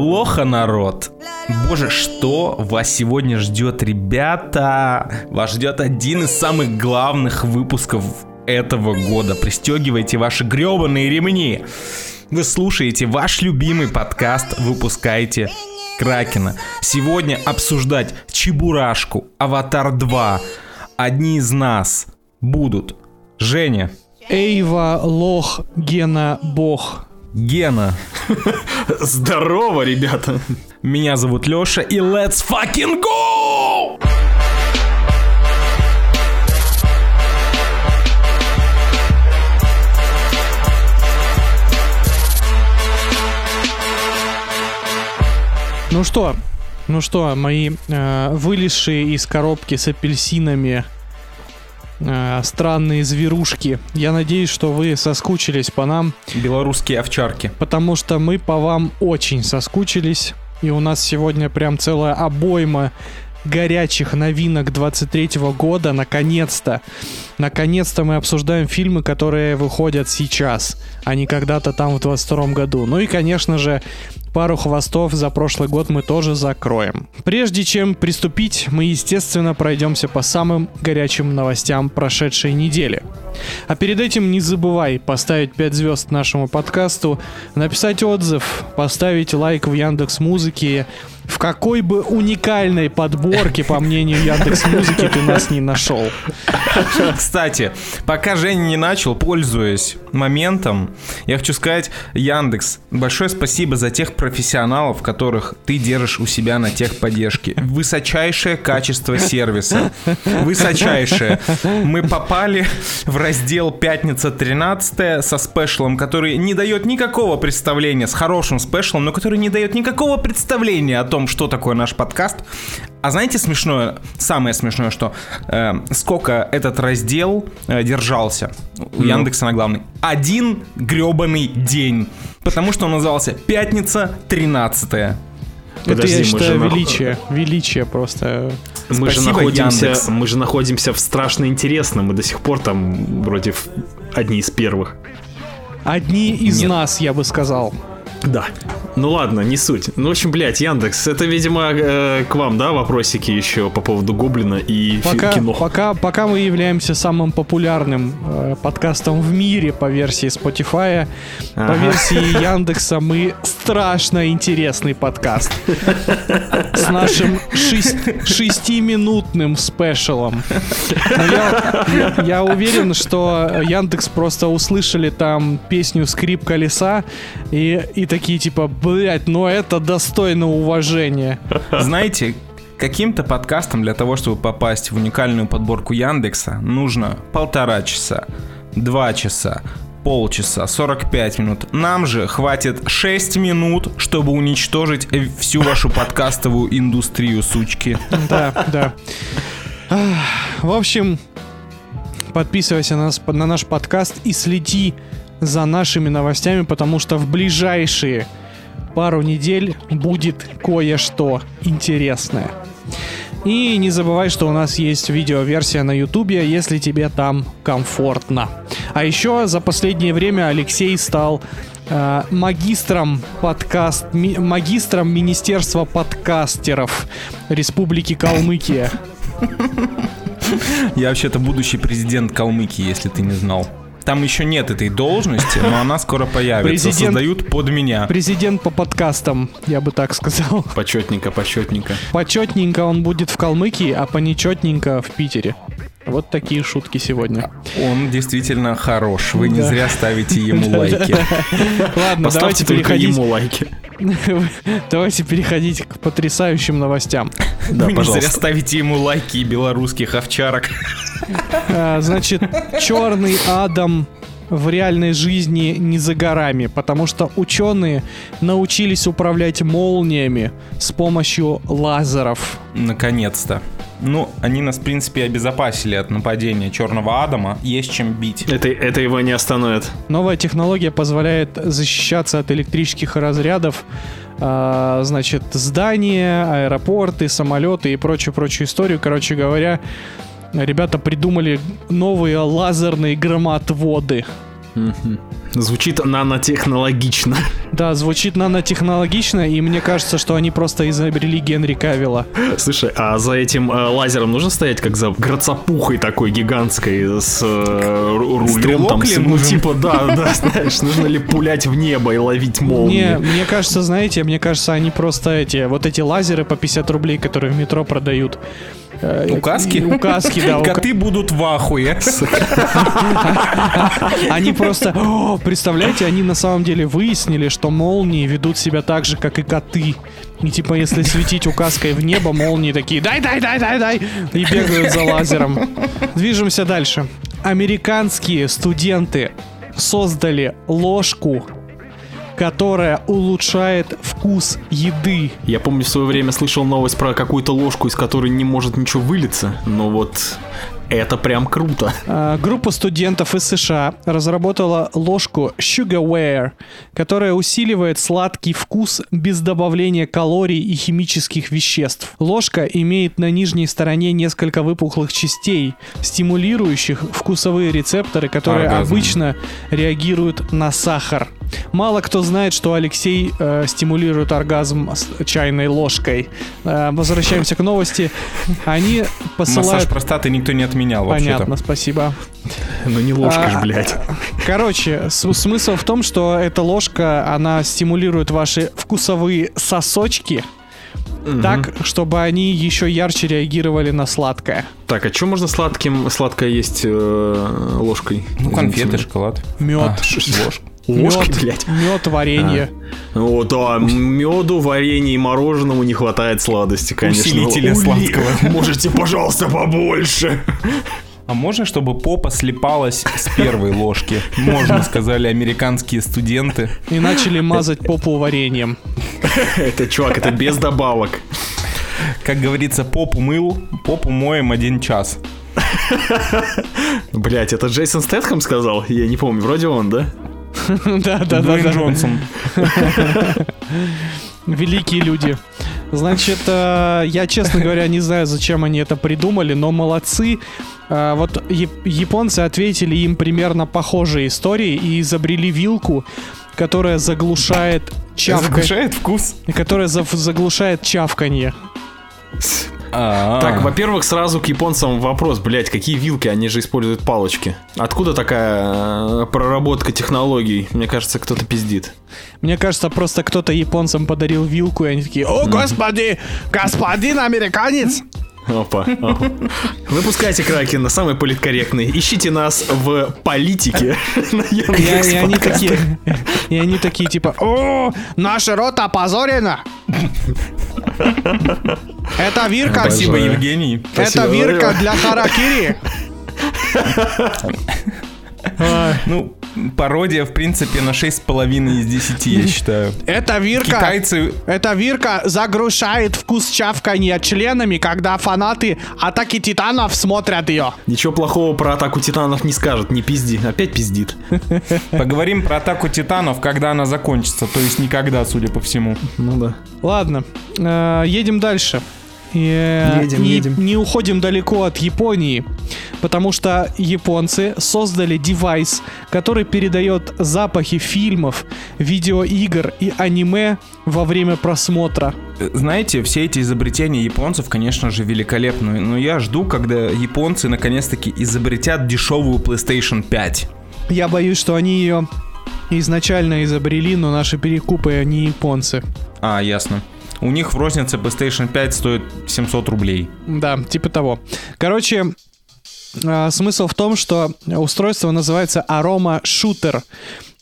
Алоха, народ! Боже, что вас сегодня ждет, ребята? Вас ждет один из самых главных выпусков этого года. Пристегивайте ваши гребаные ремни. Вы слушаете ваш любимый подкаст «Выпускайте Кракена». Сегодня обсуждать Чебурашку, Аватар 2. Одни из нас будут Женя, Эйва, Лох, Гена, Бог. Гена, Здорово, ребята! меня зовут Лёша и let's fucking go! Ну что, ну что, мои э, вылезшие из коробки с апельсинами э, странные зверушки. Я надеюсь, что вы соскучились по нам, Белорусские овчарки. потому что мы по вам очень соскучились. И у нас сегодня прям целая обойма горячих новинок 23 года. Наконец-то. Наконец-то мы обсуждаем фильмы, которые выходят сейчас, а не когда-то там в 22 году. Ну и, конечно же, пару хвостов за прошлый год мы тоже закроем. Прежде чем приступить, мы, естественно, пройдемся по самым горячим новостям прошедшей недели. А перед этим не забывай поставить 5 звезд нашему подкасту, написать отзыв, поставить лайк в Яндекс Музыке, в какой бы уникальной подборке, по мнению Яндекс Музыки, ты нас не нашел. Кстати, пока Женя не начал, пользуясь моментом, я хочу сказать, Яндекс, большое спасибо за тех профессионалов, которых ты держишь у себя на техподдержке. Высочайшее качество сервиса. Высочайшее. Мы попали в раздел «Пятница 13 со спешлом, который не дает никакого представления, с хорошим спешлом, но который не дает никакого представления о том, что такое наш подкаст. А знаете смешное, самое смешное, что э, сколько этот раздел э, держался у Яндекса на главный? Один гребаный день. Потому что он назывался «Пятница 13 Это Подожди, я мы считаю же величие. Величие просто. Мы же, Спасибо, находимся, Яндекс. мы же находимся в страшно интересном. Мы до сих пор там вроде одни из первых. Одни из Нет. нас, я бы сказал. Да. Ну ладно, не суть. Ну, в общем, блядь, Яндекс, это, видимо, э, к вам, да, вопросики еще по поводу Гоблина и Пока, кино. пока, пока мы являемся самым популярным э, подкастом в мире по версии Spotify, по Ага. версии Яндекса мы страшно интересный подкаст с нашим шестиминутным спешалом. Я, уверен, что Яндекс просто услышали там песню «Скрип колеса» и такие типа, блять, ну это достойно уважения. Знаете, каким-то подкастом для того, чтобы попасть в уникальную подборку Яндекса, нужно полтора часа, два часа, полчаса, 45 минут. Нам же хватит 6 минут, чтобы уничтожить э, всю вашу подкастовую индустрию, сучки. Да, да. В общем, подписывайся на, нас, на наш подкаст и следи за нашими новостями, потому что в ближайшие пару недель будет кое-что интересное. И не забывай, что у нас есть видеоверсия на Ютубе, если тебе там комфортно. А еще за последнее время Алексей стал э, магистром подкаст, ми- магистром Министерства подкастеров Республики Калмыкия. Я вообще-то будущий президент Калмыкии, если ты не знал. Там еще нет этой должности, но она скоро появится. Президент- Создают под меня. Президент по подкастам, я бы так сказал. Почетненько, почетненько. Почетненько он будет в Калмыкии, а понечетненько в Питере. Вот такие шутки сегодня. Он действительно хорош. Вы не Да. зря ставите ему лайки. Ладно, Поставьте давайте только переходить, ему лайки. давайте переходить к потрясающим новостям. Да, Вы не зря пожалуйста. ставите ему лайки и белорусских овчарок. А, Значит, черный Адам в реальной жизни не за горами, потому что ученые научились управлять молниями с помощью лазеров. Наконец-то. Ну, они нас, в принципе, обезопасили от нападения Черного Адама. Есть чем бить. Это, это его не остановит. Новая технология позволяет защищаться от электрических разрядов, а, значит, здания, аэропорты, самолеты и прочую-прочую историю. Короче говоря, ребята придумали новые лазерные громотводы. Звучит нанотехнологично. Да, звучит нанотехнологично, и мне кажется, что они просто изобрели Генри Кавилла. Слушай, а за этим э, лазером нужно стоять как за грацапухой такой гигантской с э, рулем Стрелок там, ли с- ну типа, да, да, знаешь, нужно ли пулять в небо и ловить Не, молнии? мне кажется, знаете, мне кажется, они просто эти, вот эти лазеры по 50 рублей, которые в метро продают. Э, Указки? Указки, да. Коты будут в ахуе. Они просто, представляете, они на самом деле выяснили, что молнии ведут себя так же, как и коты. И типа, если светить указкой в небо, молнии такие дай, дай, дай, дай, дай, и бегают за лазером. Движемся дальше. Американские студенты создали ложку, которая улучшает вкус еды. Я помню, в свое время слышал новость про какую-то ложку, из которой не может ничего вылиться, но вот это прям круто. А, Группа студентов из США разработала ложку Sugarware, которая усиливает сладкий вкус без добавления калорий и химических веществ. Ложка имеет на нижней стороне несколько выпуклых частей, стимулирующих вкусовые рецепторы, которые Оргазм. обычно реагируют на сахар. Мало кто знает, что Алексей э, стимулирует оргазм с чайной ложкой. Э, возвращаемся к новости. Они посылают... Массаж простаты никто не отменял Понятно, вообще-то. спасибо. Ну не ложка А, ж, блядь. Короче, смысл в том, что эта ложка, она стимулирует ваши вкусовые сосочки так, чтобы они еще ярче реагировали на сладкое. Так, а что можно сладким, сладкое есть э, ложкой? Ну, конфеты, шоколад. Мед, А, ложка. Ложкой, мед, блядь. мед, варенье. Вот, а меду, варенью и мороженому не хватает сладости, конечно. Усилителя Ули- сладкого. Можете, пожалуйста, побольше. А можно, чтобы попа слепалась с первой ложки? Можно, сказали американские студенты. И начали мазать попу вареньем. Это, чувак, это без добавок. Как говорится, попу мыл, попу моем один час. Блять, это Джейсон Стэтхэм сказал? Я не помню, вроде он, да? Да, да, да, Дуэйн да. Джонсон. Великие люди. Значит, э, я, честно говоря, не знаю, зачем они это придумали, но молодцы. Э, Вот яп- японцы ответили им примерно похожие истории и изобрели вилку, которая заглушает чавканье. Заглушает вкус. Которая заглушает чавканье. Так, во-первых, сразу к японцам вопрос, блять, какие вилки, они же используют палочки. Откуда такая э, проработка технологий? Мне кажется, кто-то пиздит. Мне кажется, просто кто-то японцам подарил вилку, и они такие, о, господи, господин американец! Опа. опа. Выпускайте Кракена, самый политкорректный. Ищите нас в политике. И, они такие, и они такие типа, о, наша рота опозорена! Это вирка, Спасибо. Евгений. это Спасибо. вирка для харакири. Ну, пародия, в принципе, на 6,5 из 10, я считаю. Это вирка, Китайцы... эта вирка загрушает вкус чавканья членами, когда фанаты Атаки Титанов смотрят ее. Ничего плохого про атаку титанов не скажут, не пизди. Опять пиздит. Поговорим про атаку титанов, когда она закончится. То есть никогда, судя по всему. Ну да. Ладно, э, едем дальше. Э, Едем, и едем. не уходим далеко от Японии, потому что японцы создали девайс, который передает запахи фильмов, видеоигр и аниме во время просмотра. Знаете, все эти изобретения японцев, конечно же, великолепны. Но я жду, когда японцы наконец-таки изобретят дешевую PlayStation 5. Я боюсь, что они ее изначально изобрели, но наши перекупы они японцы. А, ясно. У них в рознице PlayStation 5 стоит 700 рублей. Да, типа того. Короче, э, смысл в том, что устройство называется Aroma Shooter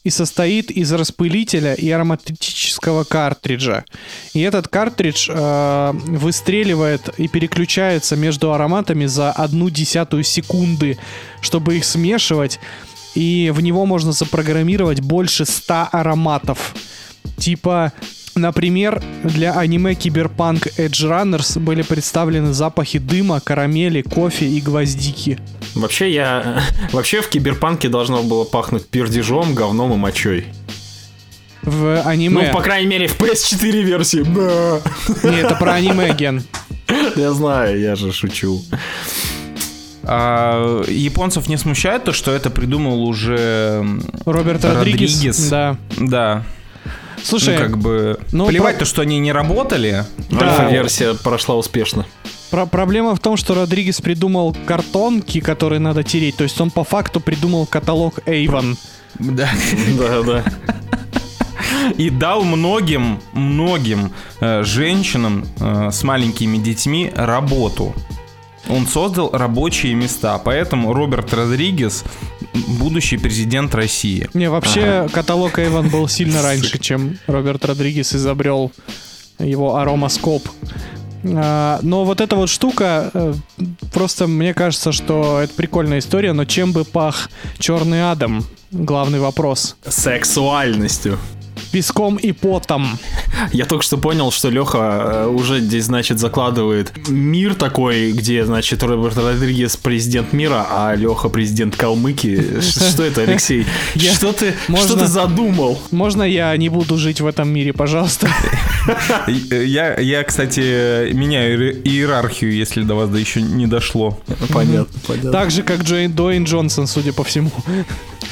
и состоит из распылителя и ароматического картриджа. И этот картридж э, выстреливает и переключается между ароматами за одну десятую секунды, чтобы их смешивать. И в него можно запрограммировать больше 100 ароматов. Типа, например, для аниме Киберпанк Edge Runners были представлены запахи дыма, карамели, кофе и гвоздики. Вообще я... Вообще в киберпанке должно было пахнуть пердежом, говном и мочой. В Ну, аниме... по крайней мере, в PS4 версии. Да. Не, это про аниме, Ген. Я знаю, я же шучу. А японцев не смущает то, что это придумал уже Роберт Родригес. Родригес. Да. Да. Слушай, ну, как бы... ну, плевать про- то, что они не работали. Да. Альфа-версия прошла успешно. про- проблема в том, что Родригес придумал картонки, которые надо тереть. То есть он по факту придумал каталог Avon. Да. Да, да. И дал многим, многим э, женщинам э, с маленькими детьми работу. Он создал рабочие места, поэтому Роберт Родригес будущий президент России. Не, вообще каталог Avon был сильно раньше, чем Роберт Родригес изобрел его аромаскоп. А, Но вот эта вот штука, э, просто мне кажется, что это прикольная история, но чем бы пах Черный Адам? Главный вопрос. Сексуальностью. Песком и потом. Я только что понял, что Леха уже здесь, значит, закладывает мир такой, где, значит, Роберт Родригес президент мира, а Леха президент Калмыки. Что это, Алексей? Что ты, что ты задумал? Можно я не буду жить в этом мире, пожалуйста? Я, я, кстати, меняю иер- иерархию, если до вас да еще не дошло. Понятно, понятно. Так же, как Джейн Дуэйн Джонсон, судя по всему.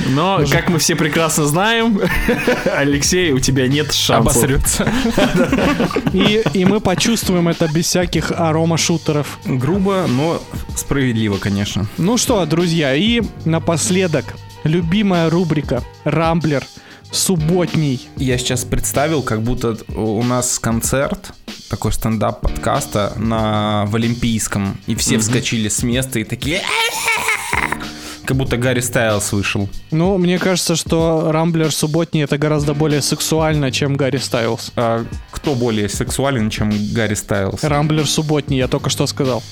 Но, как мы все прекрасно знаем, Алексей, у тебя нет шансов. Обосрется. И, и мы почувствуем это без всяких аромашутеров. Грубо, но справедливо, конечно. Ну что, друзья, и напоследок, любимая рубрика «Рамблер» субботний. Я сейчас представил, как будто у нас концерт, такой стендап подкаста на, в Олимпийском, и все вскочили с места и такие... Как будто Гарри Стайлс вышел. Ну, мне кажется, что «Рамблер» субботний это гораздо более сексуально, чем Гарри Стайлз. А кто более сексуален, чем Гарри Стайлс? «Рамблер» субботний, я только что сказал.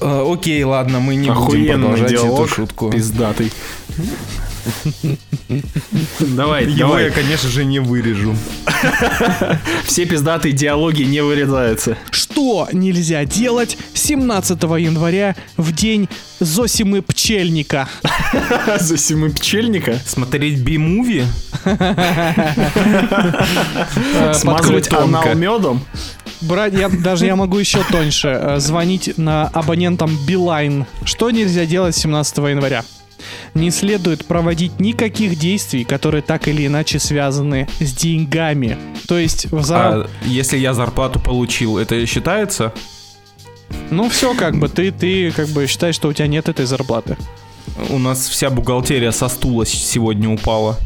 Э, окей, ладно, мы не будем Охуенный продолжать диалог, эту шутку. пиздатый. Давай, Его давай. я, конечно же, не вырежу. Все пиздатые диалоги не вырезаются. Что нельзя делать 17 января в день Зосимы Пчельника? За семи пчельника. Смотреть би-муви? Смазывать анал медом. Брать, я, даже я могу еще тоньше. э, Звонить на абонентам Билайн. Что нельзя делать 17 января? Не следует проводить никаких действий, которые так или иначе связаны с деньгами. То есть, в за- А если я зарплату получил, это считается? ну все как бы, ты, ты как бы считаешь, что у тебя нет этой зарплаты. У нас вся бухгалтерия со стула сегодня упала.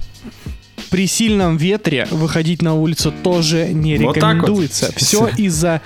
При сильном ветре выходить на улицу тоже не Вот так вот. рекомендуется. Все из-за...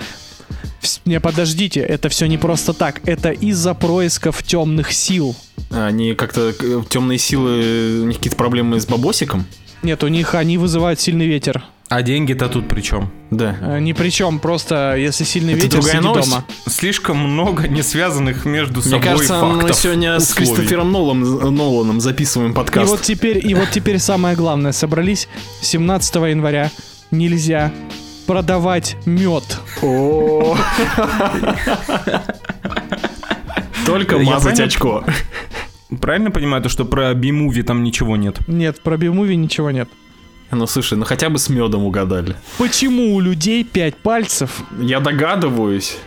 Не, подождите, это все не просто так. Это из-за происков темных сил. Они как-то э, темные силы, у них какие-то проблемы с бабосиком? Нет, у них они вызывают сильный ветер. А деньги-то тут при чем? Да. Э, Ни при чем, просто если сильный Это ветер, другая сиди новость? дома. Слишком много не связанных между Мне собой кажется, фактов. мы сегодня с условий. Кристофером Нолом, Ноланом записываем И подкаст. вот теперь, и вот теперь самое главное. Собрались 17 января. Нельзя продавать мед. Только мазать очко. Правильно понимаю, то, что про би-муви там ничего нет? Нет, про бимуви ничего нет. Ну слушай, ну хотя бы с медом угадали. Почему у людей пять пальцев? Я догадываюсь.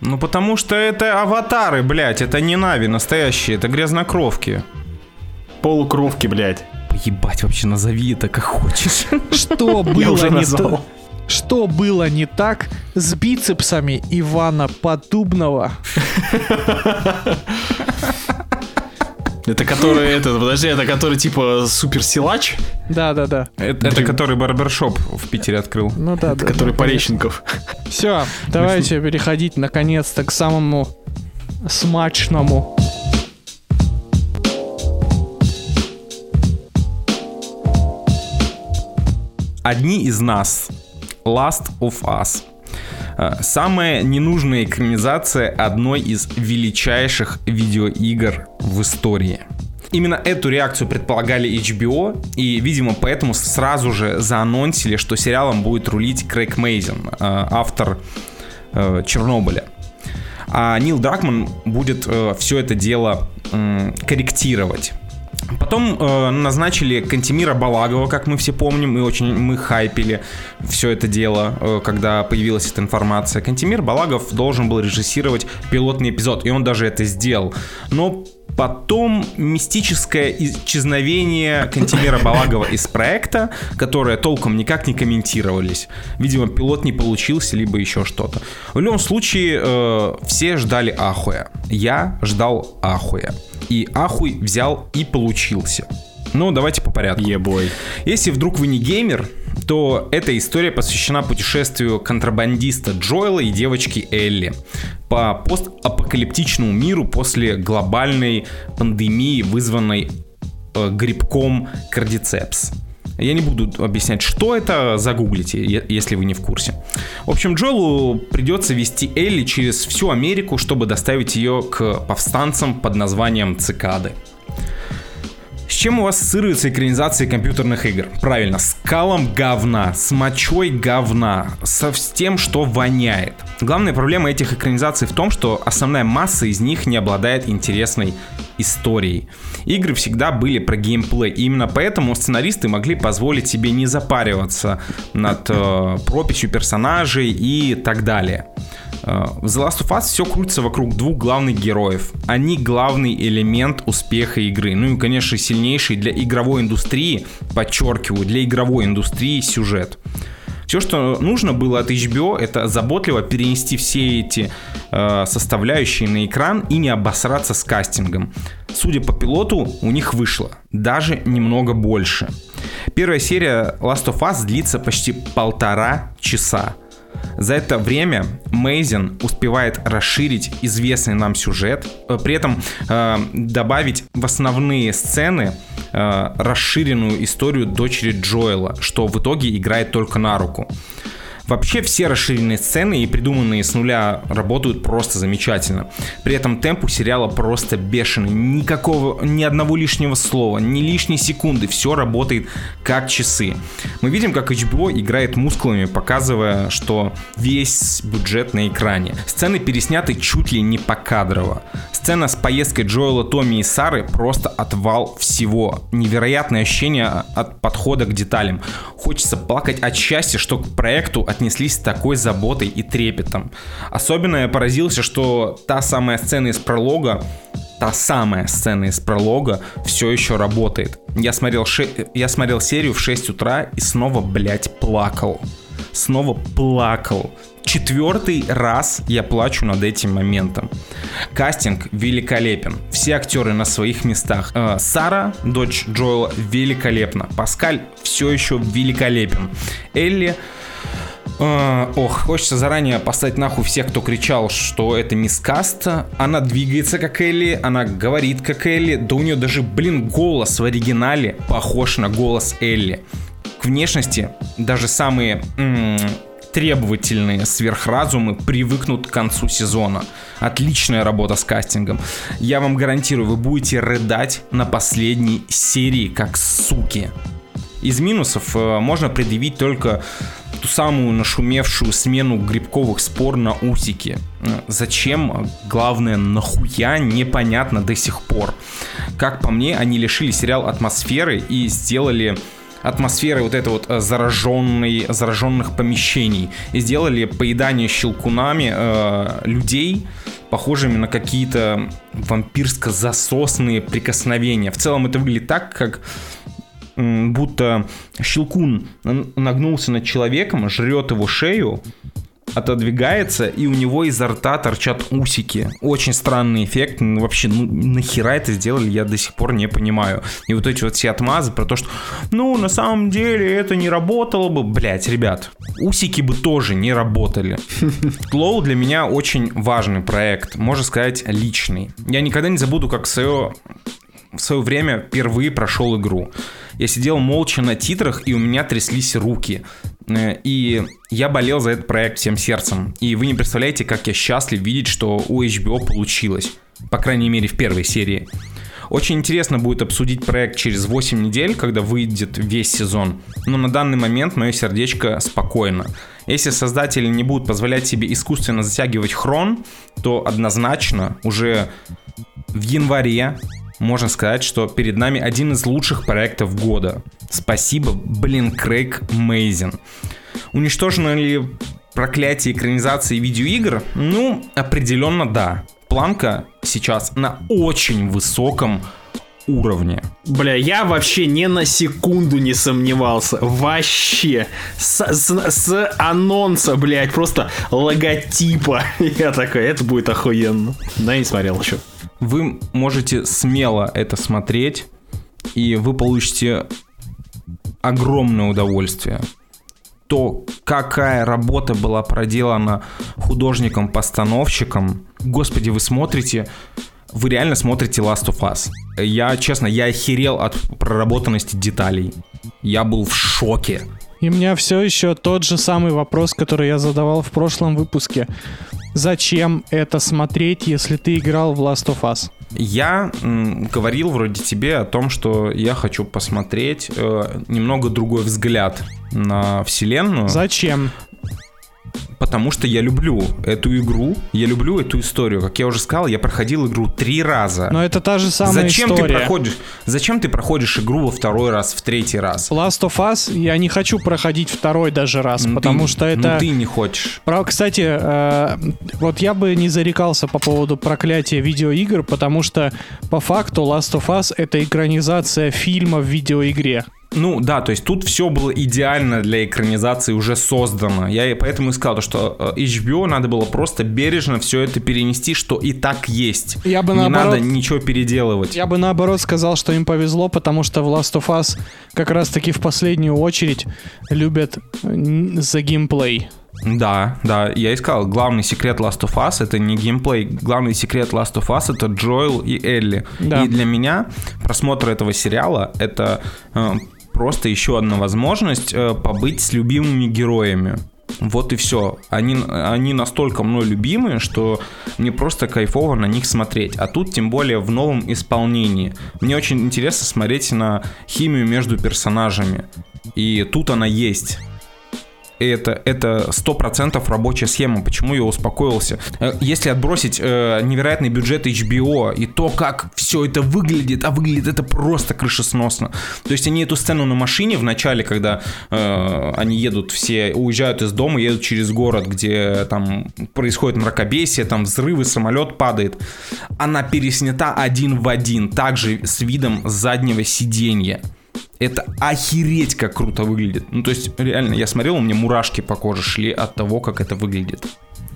Ну потому что это аватары, блядь, это не Нави настоящие, это грязнокровки. Полукровки, блядь. Ебать, вообще назови это как хочешь. Что было не назвал. Что было не так с бицепсами Ивана Поддубного? Это который, этот, подожди, это который типа суперсилач, Да-да-да. Это, это который барбершоп в Питере открыл. Ну да, да. который Пореченков. Все, давайте переходить наконец-то к самому смачному. Одни из нас. Last of Us. Э, Самая ненужная экранизация одной из величайших видеоигр в истории. Именно эту реакцию предполагали HBO, и, видимо, поэтому сразу же заанонсили, что сериалом будет рулить Крейг Мейзен, э, автор э, Чернобыля. А Нил Дракман будет все это дело корректировать. Потом э, назначили Кантемира Балагова, как мы все помним, и очень мы хайпили все это дело, э, когда появилась эта информация. Кантемир Балагов должен был режиссировать пилотный эпизод, и он даже это сделал. Но Потом мистическое исчезновение Кантемира Балагова из проекта, которое толком никак не комментировались. Видимо, пилот не получился, либо еще что-то. В любом случае, э, все ждали Ахуя. Я ждал Ахуя. И Ахуй взял и получился. Ну, давайте по порядку. Ебой. Если вдруг вы не геймер, то эта история посвящена путешествию контрабандиста Джоэла и девочки Элли по постапокалиптичному миру после глобальной пандемии, вызванной э, грибком кардицепс. Я не буду объяснять, что это, загуглите, если вы не в курсе. В общем, Джоэлу придется вести Элли через всю Америку, чтобы доставить ее к повстанцам под названием Цикады. С чем у вас ассоциируется экранизация компьютерных игр? Правильно, с калом говна, с мочой говна, со с тем, что воняет. Главная проблема этих экранизаций в том, что основная масса из них не обладает интересной историей. Игры всегда были про геймплей, и именно поэтому сценаристы могли позволить себе не запариваться над э, прописью персонажей и так далее. Э, в The Last of Us все крутится вокруг двух главных героев. Они главный элемент успеха игры. Ну и, конечно, сильнейший для игровой индустрии, подчеркиваю, для игровой индустрии сюжет. Все, что нужно было от HBO, это заботливо перенести все эти э, составляющие на экран и не обосраться с кастингом. Судя по пилоту, у них вышло. Даже немного больше. Первая серия Last of Us длится почти полтора часа. За это время Мейзен успевает расширить известный нам сюжет, э, при этом э, добавить в основные сцены э, расширенную историю дочери Джоэла, что в итоге играет только на руку. Вообще все расширенные сцены и придуманные с нуля работают просто замечательно. При этом темп у сериала просто бешеный. Никакого, ни одного лишнего слова, ни лишней секунды. Все работает как часы. Мы видим, как HBO играет мускулами, показывая, что весь бюджет на экране. Сцены пересняты чуть ли не покадрово. Сцена с поездкой Джоэла, Томми и Сары просто отвал всего. Невероятное ощущение от подхода к деталям. Хочется плакать от счастья, что к проекту отнеслись с такой заботой и трепетом. Особенно я поразился, что та самая сцена из пролога та самая сцена из пролога все еще работает. Я смотрел, ше... я смотрел серию в 6 утра и снова, блядь, плакал. Снова плакал. Четвертый раз я плачу над этим моментом. Кастинг великолепен. Все актеры на своих местах. Э, Сара, дочь Джоэла, великолепна. Паскаль все еще великолепен. Элли Uh, ох, хочется заранее поставить нахуй всех, кто кричал, что это не скаста. Она двигается как Элли, она говорит как Элли. Да у нее даже, блин, голос в оригинале похож на голос Элли. К внешности даже самые м- требовательные сверхразумы привыкнут к концу сезона. Отличная работа с кастингом. Я вам гарантирую, вы будете рыдать на последней серии, как суки. Из минусов э, можно предъявить только ту самую нашумевшую смену грибковых спор на усики. Зачем, главное, нахуя, непонятно до сих пор. Как по мне, они лишили сериал атмосферы и сделали атмосферы вот это вот э, зараженной, зараженных помещений и сделали поедание щелкунами э, людей похожими на какие-то вампирско-засосные прикосновения. В целом это выглядит так, как будто щелкун нагнулся над человеком, жрет его шею, отодвигается, и у него изо рта торчат усики. Очень странный эффект. Ну, вообще, ну, нахера это сделали, я до сих пор не понимаю. И вот эти вот все отмазы про то, что, ну, на самом деле это не работало бы. Блять, ребят, усики бы тоже не работали. Клоу для меня очень важный проект, можно сказать, личный. Я никогда не забуду, как свое в свое время впервые прошел игру. Я сидел молча на титрах, и у меня тряслись руки. Э, и я болел за этот проект всем сердцем. И вы не представляете, как я счастлив видеть, что у HBO получилось. По крайней мере, в первой серии. Очень интересно будет обсудить проект через 8 недель, когда выйдет весь сезон. Но на данный момент мое сердечко спокойно. Если создатели не будут позволять себе искусственно затягивать хрон, то однозначно уже в январе можно сказать, что перед нами один из лучших проектов года. Спасибо, блин, Крейг Мейзин. Уничтожено ли проклятие экранизации видеоигр? Ну, определенно да. Планка сейчас на очень высоком уровне. Бля, я вообще ни на секунду не сомневался. Вообще. С, с, с анонса, блядь, просто логотипа. Я такой, это будет охуенно. Да, я не смотрел еще. Вы можете смело это смотреть, и вы получите огромное удовольствие. То, какая работа была проделана художником-постановщиком, господи, вы смотрите, вы реально смотрите Last of Us. Я, честно, я охерел от проработанности деталей. Я был в шоке. И у меня все еще тот же самый вопрос, который я задавал в прошлом выпуске. Зачем это смотреть, если ты играл в Last of Us? Я м, говорил вроде тебе о том, что я хочу посмотреть э, немного другой взгляд на вселенную. Зачем? Потому что я люблю эту игру, я люблю эту историю. Как я уже сказал, я проходил игру три раза. Но это та же самая Зачем история. ты проходишь? Зачем ты проходишь игру во второй раз, в третий раз? Last of Us я не хочу проходить второй даже раз, Ну, потому ты- что это... Ну ты не хочешь. Про, кстати, э, вот я бы не зарекался по поводу проклятия видеоигр, потому что по факту Last of Us это экранизация фильма в видеоигре. Ну да, то есть тут все было идеально для экранизации уже создано. Я и поэтому и сказал, что э, HBO надо было просто бережно все это перенести, что и так есть. Я бы не наоборот- надо ничего переделывать. Я бы наоборот сказал, что им повезло, потому что в Last of Us как раз-таки в последнюю очередь любят за геймплей. Да, да, я и сказал, главный секрет Last of Us это не геймплей, главный секрет Last of Us это Джоэл и Элли. Да. И для меня просмотр этого сериала это э, просто еще одна возможность э, побыть с любимыми героями. Вот и все. Они, они настолько мной любимые, что мне просто кайфово на них смотреть. А тут тем более в новом исполнении. Мне очень интересно смотреть на химию между персонажами. И тут она есть. И это, это 100% рабочая схема. Почему я успокоился? Э, Если отбросить э, невероятный бюджет HBO и то, как все это выглядит, а выглядит это просто крышесносно. То есть они эту сцену на машине в начале, когда э, они едут все, уезжают из дома, едут через город, где там происходит мракобесие, там взрывы, самолет падает. Она переснята один в один, также с видом заднего сиденья. Это охереть как круто выглядит. Ну, то есть, реально, я смотрел, у меня мурашки по коже шли от того, как это выглядит.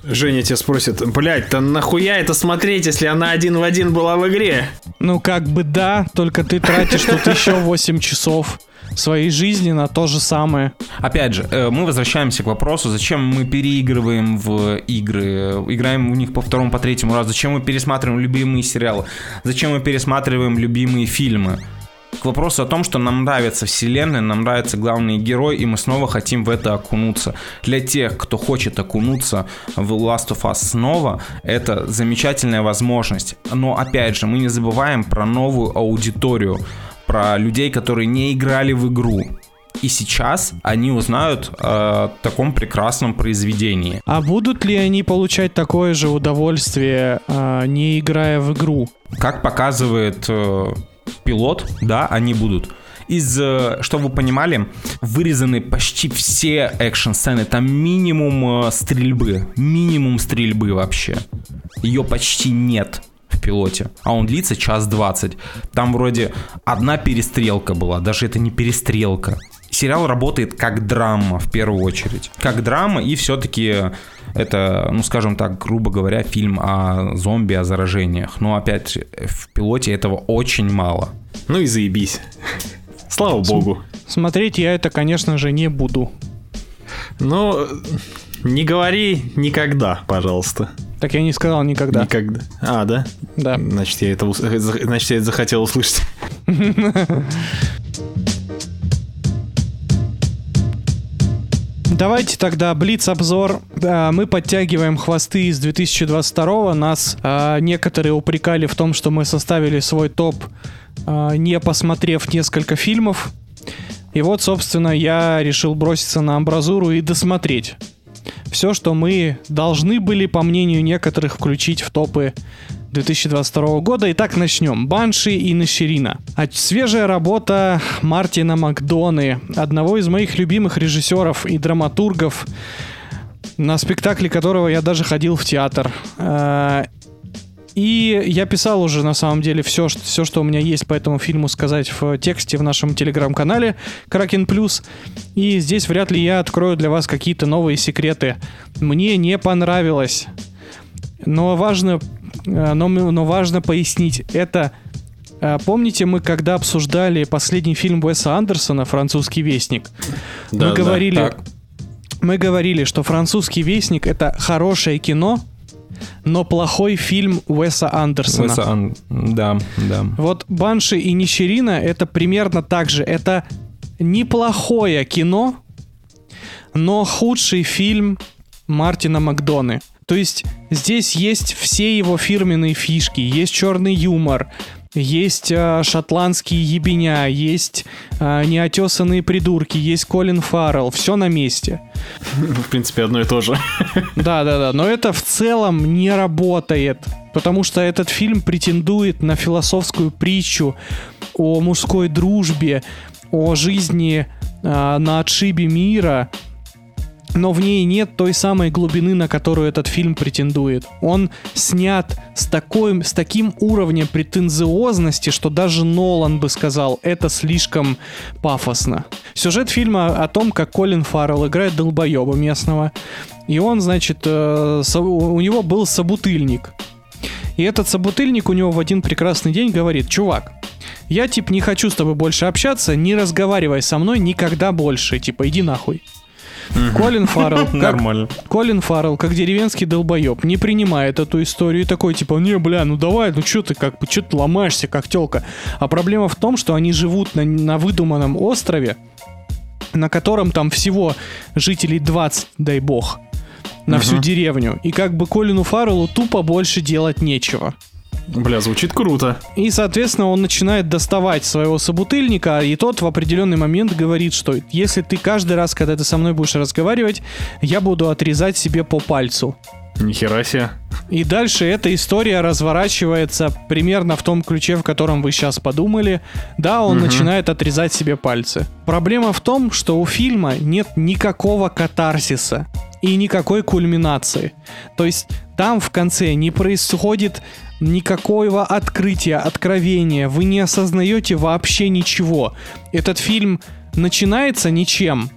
Женя тебя спросит, блядь, да нахуя это смотреть, если она один в один была в игре? Ну, как бы да, только ты тратишь тут еще 8 часов своей жизни на то же самое. Опять же, э, мы возвращаемся к вопросу, зачем мы переигрываем в игры, играем в них по второму, по третьему разу, зачем мы пересматриваем любимые сериалы, зачем мы пересматриваем любимые фильмы. К вопросу о том, что нам нравится вселенная, нам нравится главный герой, и мы снова хотим в это окунуться. Для тех, кто хочет окунуться в Last of Us снова, это замечательная возможность. Но опять же, мы не забываем про новую аудиторию, про людей, которые не играли в игру. И сейчас они узнают о таком прекрасном произведении. А будут ли они получать такое же удовольствие, а, не играя в игру? Как показывает э, пилот, да, они будут. Из, э, что вы понимали, вырезаны почти все экшн-сцены. Там минимум э, стрельбы. Минимум стрельбы вообще. Ее почти нет в пилоте. А он длится час двадцать. Там вроде одна перестрелка была. Даже это не перестрелка. Сериал работает как драма в первую очередь. Как драма и все-таки это, ну скажем так, грубо говоря, фильм о зомби, о заражениях. Но опять в пилоте этого очень мало. Ну и заебись. Слава богу. Смотреть я это, конечно же, не буду. Но не говори никогда, пожалуйста. Так я не сказал никогда. Никогда. А, да? Да. Значит, я это, э, значит, я это захотел услышать. Давайте тогда блиц-обзор. Мы подтягиваем хвосты из 2022 Нас а, некоторые упрекали в том, что мы составили свой топ, а, не посмотрев несколько фильмов. И вот, собственно, я решил броситься на амбразуру и досмотреть. Все, что мы должны были, по мнению некоторых, включить в топы 2022 года. Итак, начнем. Банши и Нashirina. А свежая работа Мартина Макдоны, одного из моих любимых режиссеров и драматургов, на спектакле которого я даже ходил в театр. И я писал уже, на самом деле, все, что, все, что у меня есть по этому фильму сказать в тексте в нашем телеграм-канале Кракен Плюс. И здесь вряд ли я открою для вас какие-то новые секреты. Мне не понравилось. Но важно, э, но, но важно пояснить, это э, Помните, мы когда обсуждали последний фильм Уэса Андерсона «Французский вестник», Да, мы да, говорили, так. мы говорили, что «Французский вестник» — это хорошее кино, но плохой фильм Уэса Андерсона. Уэса Ан- Да, да. Вот Банши и Нищерина это примерно так же. Это неплохое кино, но худший фильм Мартина Макдоны. То есть здесь есть все его фирменные фишки. Есть черный юмор, есть э, шотландские ебеня, есть э, неотесанные придурки, есть Колин Фаррелл. Все на месте. В принципе, одно и то же. Да, да, да. Но это в целом не работает. Потому что этот фильм претендует на философскую притчу о мужской дружбе, о жизни а, на отшибе мира. Но в ней нет той самой глубины, на которую этот фильм претендует. Он снят с, такой, с таким уровнем претенциозности, что даже Нолан бы сказал, это слишком пафосно. Сюжет фильма о том, как Колин Фаррелл играет долбоеба местного. И он, значит, э, у него был собутыльник. И этот собутыльник у него в один прекрасный день говорит, чувак, я, типа, не хочу с тобой больше общаться, не разговаривай со мной никогда больше, типа, иди нахуй. Колин Фаррелл, как, Нормально. Колин Фаррелл, как деревенский долбоеб, не принимает эту историю и такой, типа, не, бля, ну давай, ну что ты, как бы, что ты ломаешься, как телка. А проблема в том, что они живут на, на выдуманном острове, на котором там всего жителей 20, дай бог, на всю деревню. И как бы Колину Фарреллу тупо больше делать нечего. Бля, звучит круто. И, соответственно, он начинает доставать своего собутыльника, и тот в определенный момент говорит, что если ты каждый раз, когда ты со мной будешь разговаривать, я буду отрезать себе по пальцу. Нихера себе. И дальше эта история разворачивается примерно в том ключе, в котором вы сейчас подумали. Да, он начинает отрезать себе пальцы. Проблема в том, что у фильма нет никакого катарсиса и никакой кульминации. То есть там в конце не происходит никакого открытия, откровения. Вы не осознаете вообще ничего. Этот фильм начинается ничем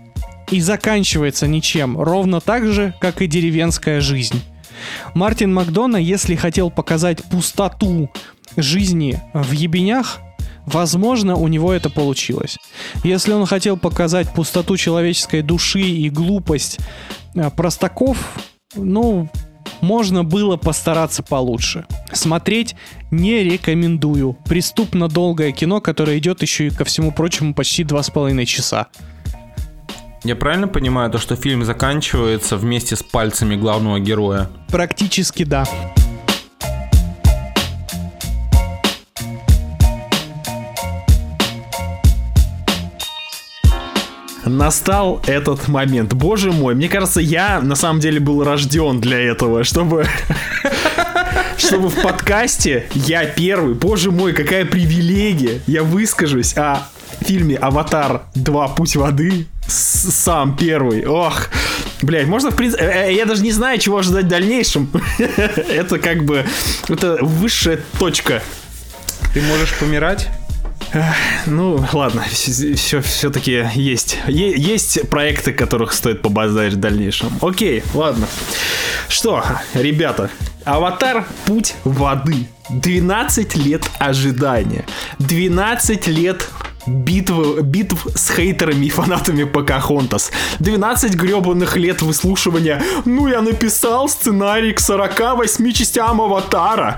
и заканчивается ничем. Ровно так же, как и деревенская жизнь. Мартин Макдона, если хотел показать пустоту жизни в ебенях, возможно, у него это получилось. Если он хотел показать пустоту человеческой души и глупость э, простаков, ну, можно было постараться получше. Смотреть не рекомендую. Преступно долгое кино, которое идет еще и ко всему прочему почти два с половиной часа. Я правильно понимаю то, что фильм заканчивается вместе с пальцами главного героя? Практически да. Настал этот момент. Боже мой, мне кажется, я на самом деле был рожден для этого, чтобы... Чтобы в подкасте я первый, боже мой, какая привилегия, я выскажусь о фильме «Аватар 2. Путь воды» сам первый. Ох, блядь, можно в принципе... э, э, Я даже не знаю, чего ожидать в дальнейшем. Это как бы... Это высшая точка Ты можешь помирать? Ну, ладно, все, все-таки есть. Есть проекты, которых стоит побазарить в дальнейшем. Окей, ладно. Что, ребята, Аватар Путь воды. 12 лет ожидания. 12 лет битвы, битв с хейтерами и фанатами Покахонтас. 12 гребаных лет выслушивания «Ну, я написал сценарий к 48 частям Аватара».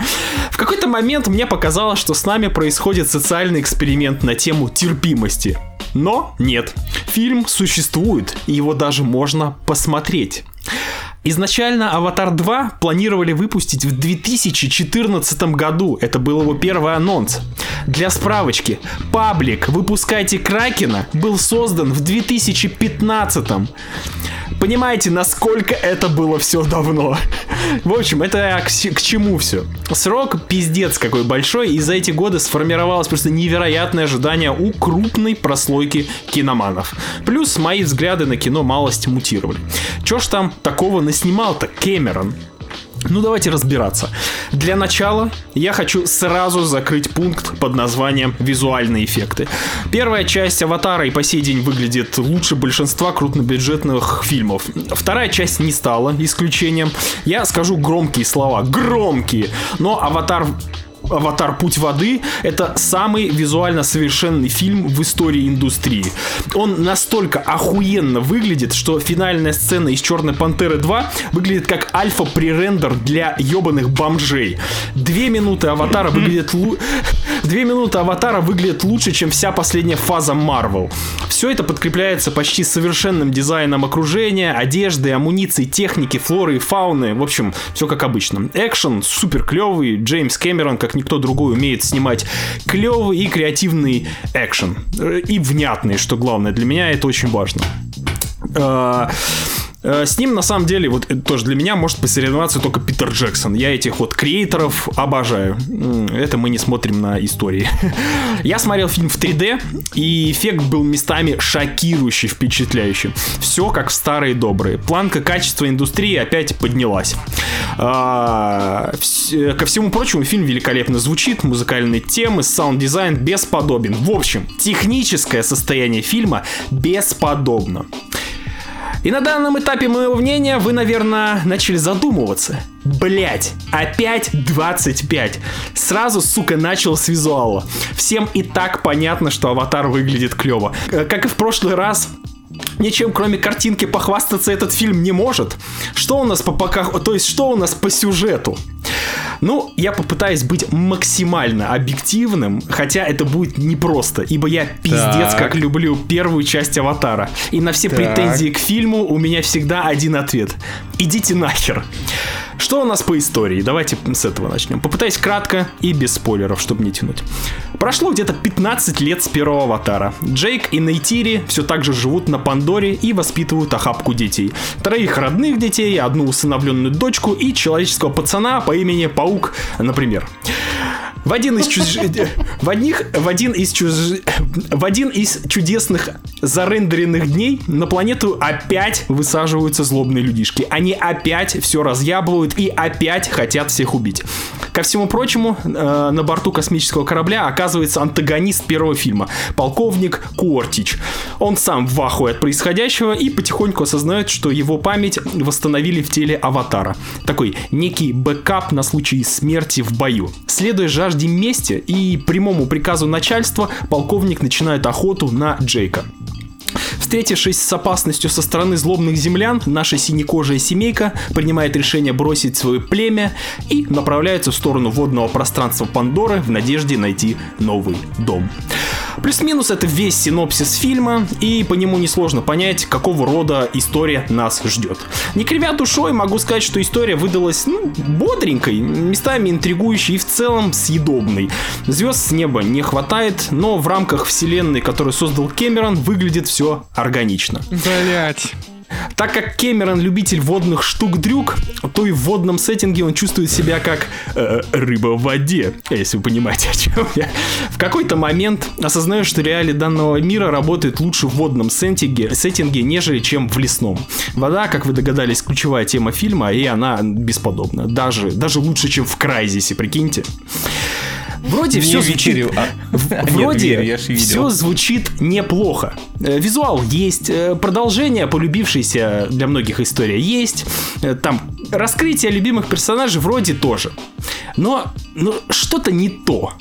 В какой-то момент мне показалось, что с нами происходит социальный эксперимент на тему терпимости. Но нет. Фильм существует, и его даже можно посмотреть. Изначально «Аватар 2» планировали выпустить в 2014 году. Это был его первый анонс. Для справочки, паблик «Выпускайте Кракена» был создан в 2015. Понимаете, насколько это было все давно. В общем, это к, чему все? Срок пиздец какой большой, и за эти годы сформировалось просто невероятное ожидание у крупной прослойки киноманов. Плюс мои взгляды на кино малость мутировали. Чё ж там такого наснимал-то Кэмерон? Ну давайте разбираться. Для начала я хочу сразу закрыть пункт под названием «Визуальные эффекты». Первая часть «Аватара» и по сей день выглядит лучше большинства крупнобюджетных фильмов. Вторая часть не стала исключением. Я скажу громкие слова. Громкие! Но «Аватар» «Аватар. Путь воды» — это самый визуально совершенный фильм в истории индустрии. Он настолько охуенно выглядит, что финальная сцена из «Черной Пантеры 2» выглядит как альфа-пререндер для ебаных бомжей. Две минуты «Аватара» выглядят лу... Две минуты «Аватара» выглядят лучше, чем вся последняя фаза Марвел. Все это подкрепляется почти совершенным дизайном окружения, одежды, амуниции, техники, флоры и фауны. В общем, все как обычно. Экшен супер клевый, Джеймс Кэмерон, как никто другой, умеет снимать клевый и креативный экшен. И внятный, что главное. Для меня это очень важно. Э, с ним, на самом деле, вот тоже для меня может посоревноваться только Питер Джексон. Я этих вот креаторов обожаю. Это мы не смотрим на истории. Я смотрел фильм в 3D, и эффект был местами шокирующий, впечатляющий. Все как в старые добрые. Планка качества индустрии опять поднялась. А, ко всему прочему, фильм великолепно звучит, музыкальные темы, саунд-дизайн бесподобен. В общем, техническое состояние фильма бесподобно. И на данном этапе моего мнения вы, наверное, начали задумываться. Блять, опять 25. Сразу, сука, начал с визуала. Всем и так понятно, что аватар выглядит клево. Э, как и в прошлый раз, ничем кроме картинки похвастаться этот фильм не может. Что у нас по пока, то есть что у нас по сюжету? Ну, я попытаюсь быть максимально объективным, хотя это будет непросто, ибо я пиздец так. как люблю первую часть Аватара. И на все так. претензии к фильму у меня всегда один ответ. Идите нахер. Что у нас по истории? Давайте с этого начнем. Попытаюсь кратко и без спойлеров, чтобы не тянуть. Прошло где-то 15 лет с первого аватара. Джейк и Нейтири все так же живут на Пандоре и воспитывают охапку детей. Троих родных детей, одну усыновленную дочку и человеческого пацана по имени Паук, например. В один из чуж... в одних в один из чуж... в один из чудесных зарендеренных дней на планету опять высаживаются злобные людишки. Они опять все разъябывают и опять хотят всех убить. Ко всему прочему, э, на борту космического корабля оказывается антагонист первого фильма, полковник Куортич. Он сам в ахуе от происходящего и потихоньку осознает, что его память восстановили в теле аватара. Такой некий бэкап на случай смерти в бою. Следуя жажде мести и прямому приказу начальства, полковник начинает охоту на Джейка. Встретившись с опасностью со стороны злобных землян, наша синекожая семейка принимает решение бросить свое племя и направляется в сторону водного пространства Пандоры в надежде найти новый дом. Плюс-минус это весь синопсис фильма, и по нему несложно понять, какого рода история нас ждет. Не кривя душой, могу сказать, что история выдалась ну, бодренькой, местами интригующей и в целом съедобной. Звезд с неба не хватает, но в рамках вселенной, которую создал Кэмерон, выглядит все органично. Блять. Так как Кэмерон любитель водных штук-дрюк, то и в водном сеттинге он чувствует себя как э, рыба в воде, если вы понимаете, о чем я. В какой-то момент осознаешь, что реалии данного мира работают лучше в водном сеттинге, сеттинге, нежели чем в лесном. Вода, как вы догадались, ключевая тема фильма, и она бесподобна. Даже, даже лучше, чем в Крайзисе, прикиньте. Вроде все звучит... А... Вроде все звучит неплохо. Э, визуал есть, э, продолжение полюбившейся для многих история есть, э, там раскрытие любимых персонажей вроде тоже. Но, но что-то не то.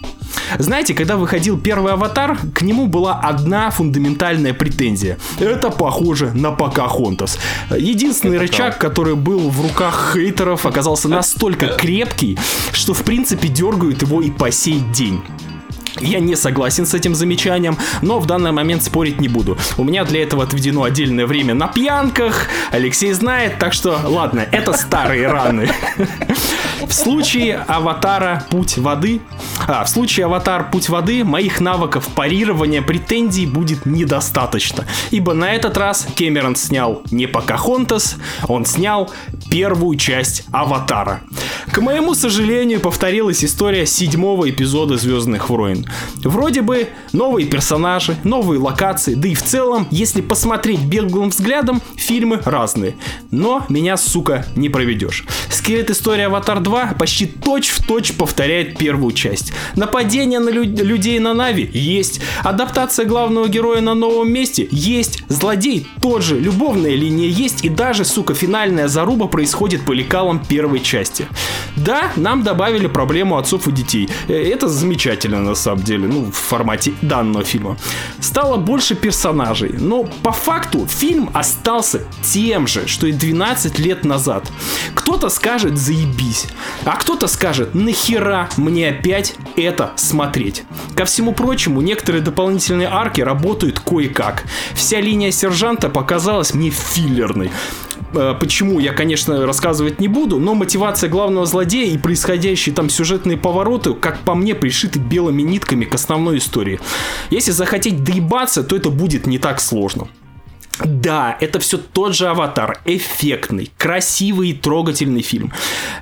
Знаете, когда выходил первый аватар, к нему была одна фундаментальная претензия. Это похоже на Покахонтас. Единственный Это рычаг, правда. который был в руках хейтеров, оказался настолько крепкий, что в принципе дергают его и по сей день. Я не согласен с этим замечанием, но в данный момент спорить не буду. У меня для этого отведено отдельное время на пьянках, Алексей знает, так что ладно, это старые раны. В случае аватара «Путь воды», а, в случае аватар «Путь воды» моих навыков парирования претензий будет недостаточно, ибо на этот раз Кэмерон снял не Покахонтас, он снял первую часть аватара. К моему сожалению, повторилась история седьмого эпизода Звездных войн. Вроде бы новые персонажи, новые локации, да и в целом, если посмотреть беглым взглядом, фильмы разные. Но меня, сука, не проведешь. Скелет история Аватар 2 почти точь-в-точь точь повторяет первую часть. Нападение на лю- людей на Нави есть. Адаптация главного героя на новом месте есть. Злодей тот же. Любовная линия есть. И даже, сука, финальная заруба происходит по лекалам первой части. Да, нам добавили проблему отцов и детей. Э, Это замечательно на самом деле, ну, в формате данного фильма. Стало больше персонажей, но по факту фильм остался тем же, что и 12 лет назад. Кто-то скажет заебись, а кто-то скажет нахера мне опять это смотреть. Ко всему прочему, некоторые дополнительные арки работают кое-как. Вся линия сержанта показалась мне филлерной. Э, Почему, я, конечно, рассказывать не буду, но мотивация главного злодея и происходящие там сюжетные повороты, как по мне, пришиты белыми нитками к основной истории. Если захотеть доебаться, то это будет не так сложно. Да, это все тот же аватар, эффектный, красивый и трогательный фильм.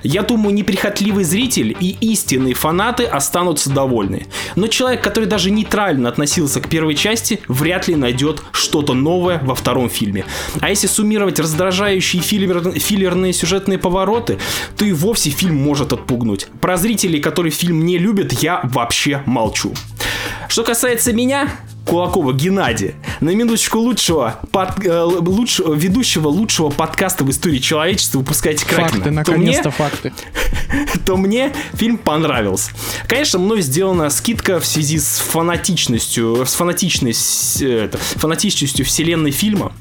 Я думаю, неприхотливый зритель и истинные фанаты останутся довольны. Но человек, который даже нейтрально относился к первой части, вряд ли найдет что-то новое во втором фильме. А если суммировать раздражающие филлер- филлерные сюжетные повороты, то и вовсе фильм может отпугнуть. Про зрителей, которые фильм не любят, я вообще молчу. Что касается меня, Кулакова Геннадия, на минуточку лучшего, под, э, лучшего ведущего лучшего подкаста в истории человечества выпускайте Кракена. Факты, то наконец-то мне, факты. то мне фильм понравился. Конечно, мной сделана скидка в связи с фанатичностью, с фанатичной, э, это, фанатичностью вселенной фильма.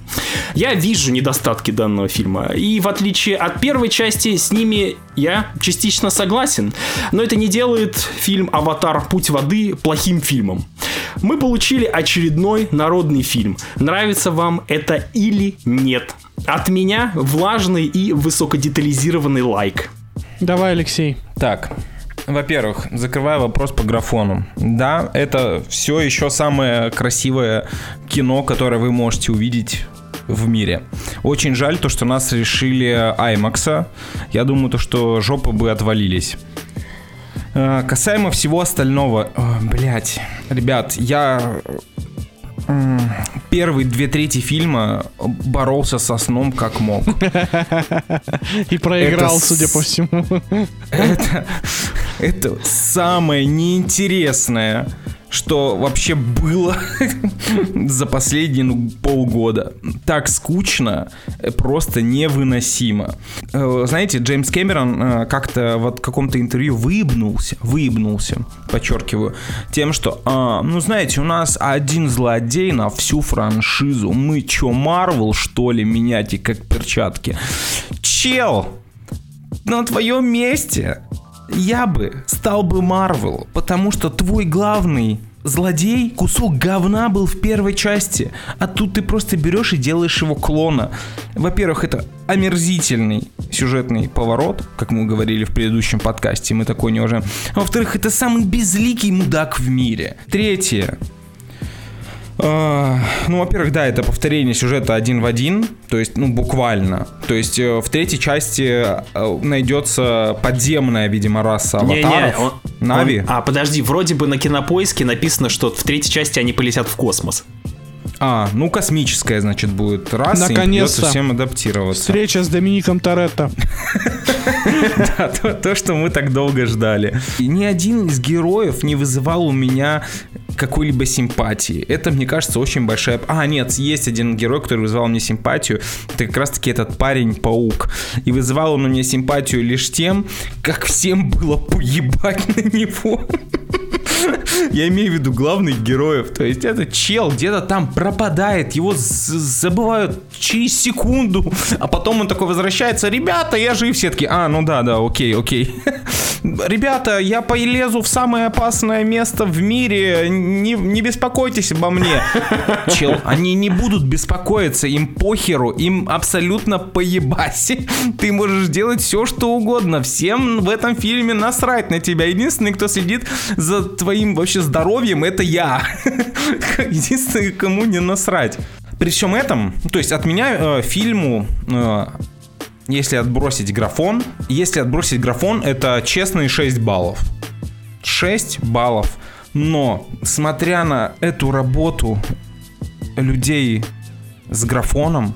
Я вижу недостатки данного фильма, и в отличие от первой части, с ними я частично согласен, но это не делает фильм «Аватар. Путь воды» плохим фильмом. Мы получили очередной народный фильм. Нравится вам это или нет? От меня влажный и высокодетализированный лайк. Давай, Алексей. Так, во-первых, закрывая вопрос по графону. Да, это все еще самое красивое кино, которое вы можете увидеть в мире. Очень жаль то, что нас решили IMAX. Я думаю, то, что жопы бы отвалились. Э, Касаемо всего остального, блять, ребят, я м, первые две трети фильма боролся со сном как мог. И проиграл, Это судя по всему. Это, это самое неинтересное, что вообще было за последние ну, полгода. Так скучно, э, просто невыносимо. Э, Знаете, Джеймс Кэмерон э, как-то в каком-то интервью выебнулся, выебнулся, подчеркиваю, тем, что, а, ну знаете, у нас один злодей на всю франшизу. Мы чё, Марвел, что ли, меняйте как перчатки? Чел, на твоем месте я бы стал бы Марвел, потому что твой главный злодей кусок говна был в первой части, а тут ты просто берешь и делаешь его клона. Во-первых, это омерзительный сюжетный поворот, как мы говорили в предыдущем подкасте, мы такой не. А во-вторых, это самый безликий мудак в мире. Третье. А, Ну, во-первых, да, это повторение сюжета один в один, то есть, ну, буквально. То есть э, в третьей части э, найдется подземная, видимо, раса аватаров. он- Нави. он- а, подожди, вроде бы на кинопоиске написано, что в третьей части они полетят в космос. А, ну, космическая, значит, будет раса, им Наконец-то. придется всем адаптироваться. Встреча с Домиником Торетто. Да, то, то, что мы так долго ждали. И ни один из героев не вызывал у меня какой-либо симпатии. Это, мне кажется, очень большая... А, нет, есть один герой, который вызывал мне симпатию. Это как раз-таки этот парень-паук. И вызывал он у меня симпатию лишь тем, как всем было поебать на него. Я имею в виду главных героев. То есть этот чел где-то там пропадает, его забывают через секунду, а потом он такой возвращается. Ребята, я жив. Все таки а, ну да, да, окей, окей. Ребята, я полезу в самое опасное место в мире. Не, не беспокойтесь обо мне. Чел, они не будут беспокоиться. Им похеру, им абсолютно поебать. Ты можешь делать все, что угодно. Всем в этом фильме насрать на тебя. Единственный, кто следит за твоим вообще здоровьем, это я. Единственный, кому не насрать. При всем этом, то есть от меня э, фильму э, если отбросить графон. Если отбросить графон, это честные 6 баллов. 6 баллов. Но, смотря на эту работу людей с графоном,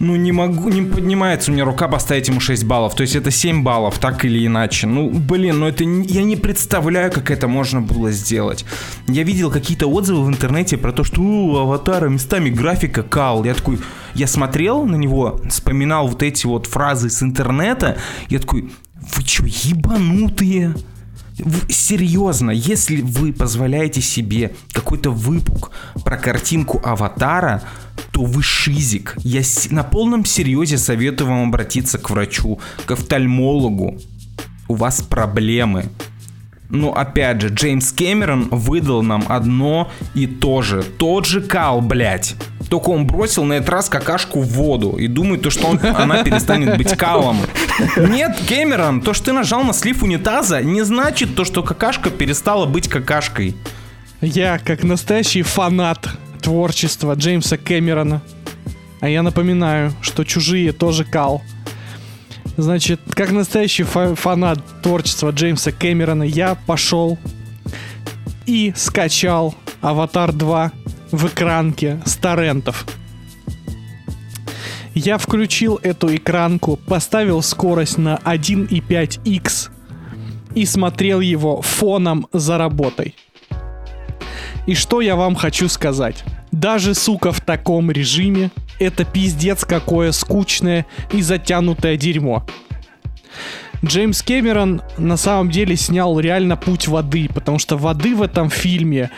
ну не могу, не поднимается у меня рука поставить ему 6 баллов. То есть это 7 баллов, так или иначе. Ну, блин, ну это я не представляю, как это можно было сделать. Я видел какие-то отзывы в интернете про то, что у аватара местами графика кал. Я такой, я смотрел на него, вспоминал вот эти вот фразы с интернета, я такой, вы что, ебанутые? Серьезно, если вы позволяете себе какой-то выпук про картинку аватара, то вы шизик. Я на полном серьезе советую вам обратиться к врачу, к офтальмологу. У вас проблемы. Но опять же, Джеймс Кэмерон выдал нам одно и то же. Тот же кал, блядь. Только он бросил на этот раз какашку в воду и думает, то, что он, она перестанет быть калом. Нет, Кэмерон, то, что ты нажал на слив унитаза, не значит то, что какашка перестала быть какашкой. Я, как настоящий фанат творчества Джеймса Кэмерона, а я напоминаю, что чужие тоже кал. Значит, как настоящий фа- фанат творчества Джеймса Кэмерона, я пошел и скачал Аватар 2 в экранке с торрентов. Я включил эту экранку, поставил скорость на 1.5x и смотрел его фоном за работой. И что я вам хочу сказать? Даже, сука, в таком режиме это пиздец какое скучное и затянутое дерьмо. Джеймс Кэмерон на самом деле снял реально путь воды, потому что воды в этом фильме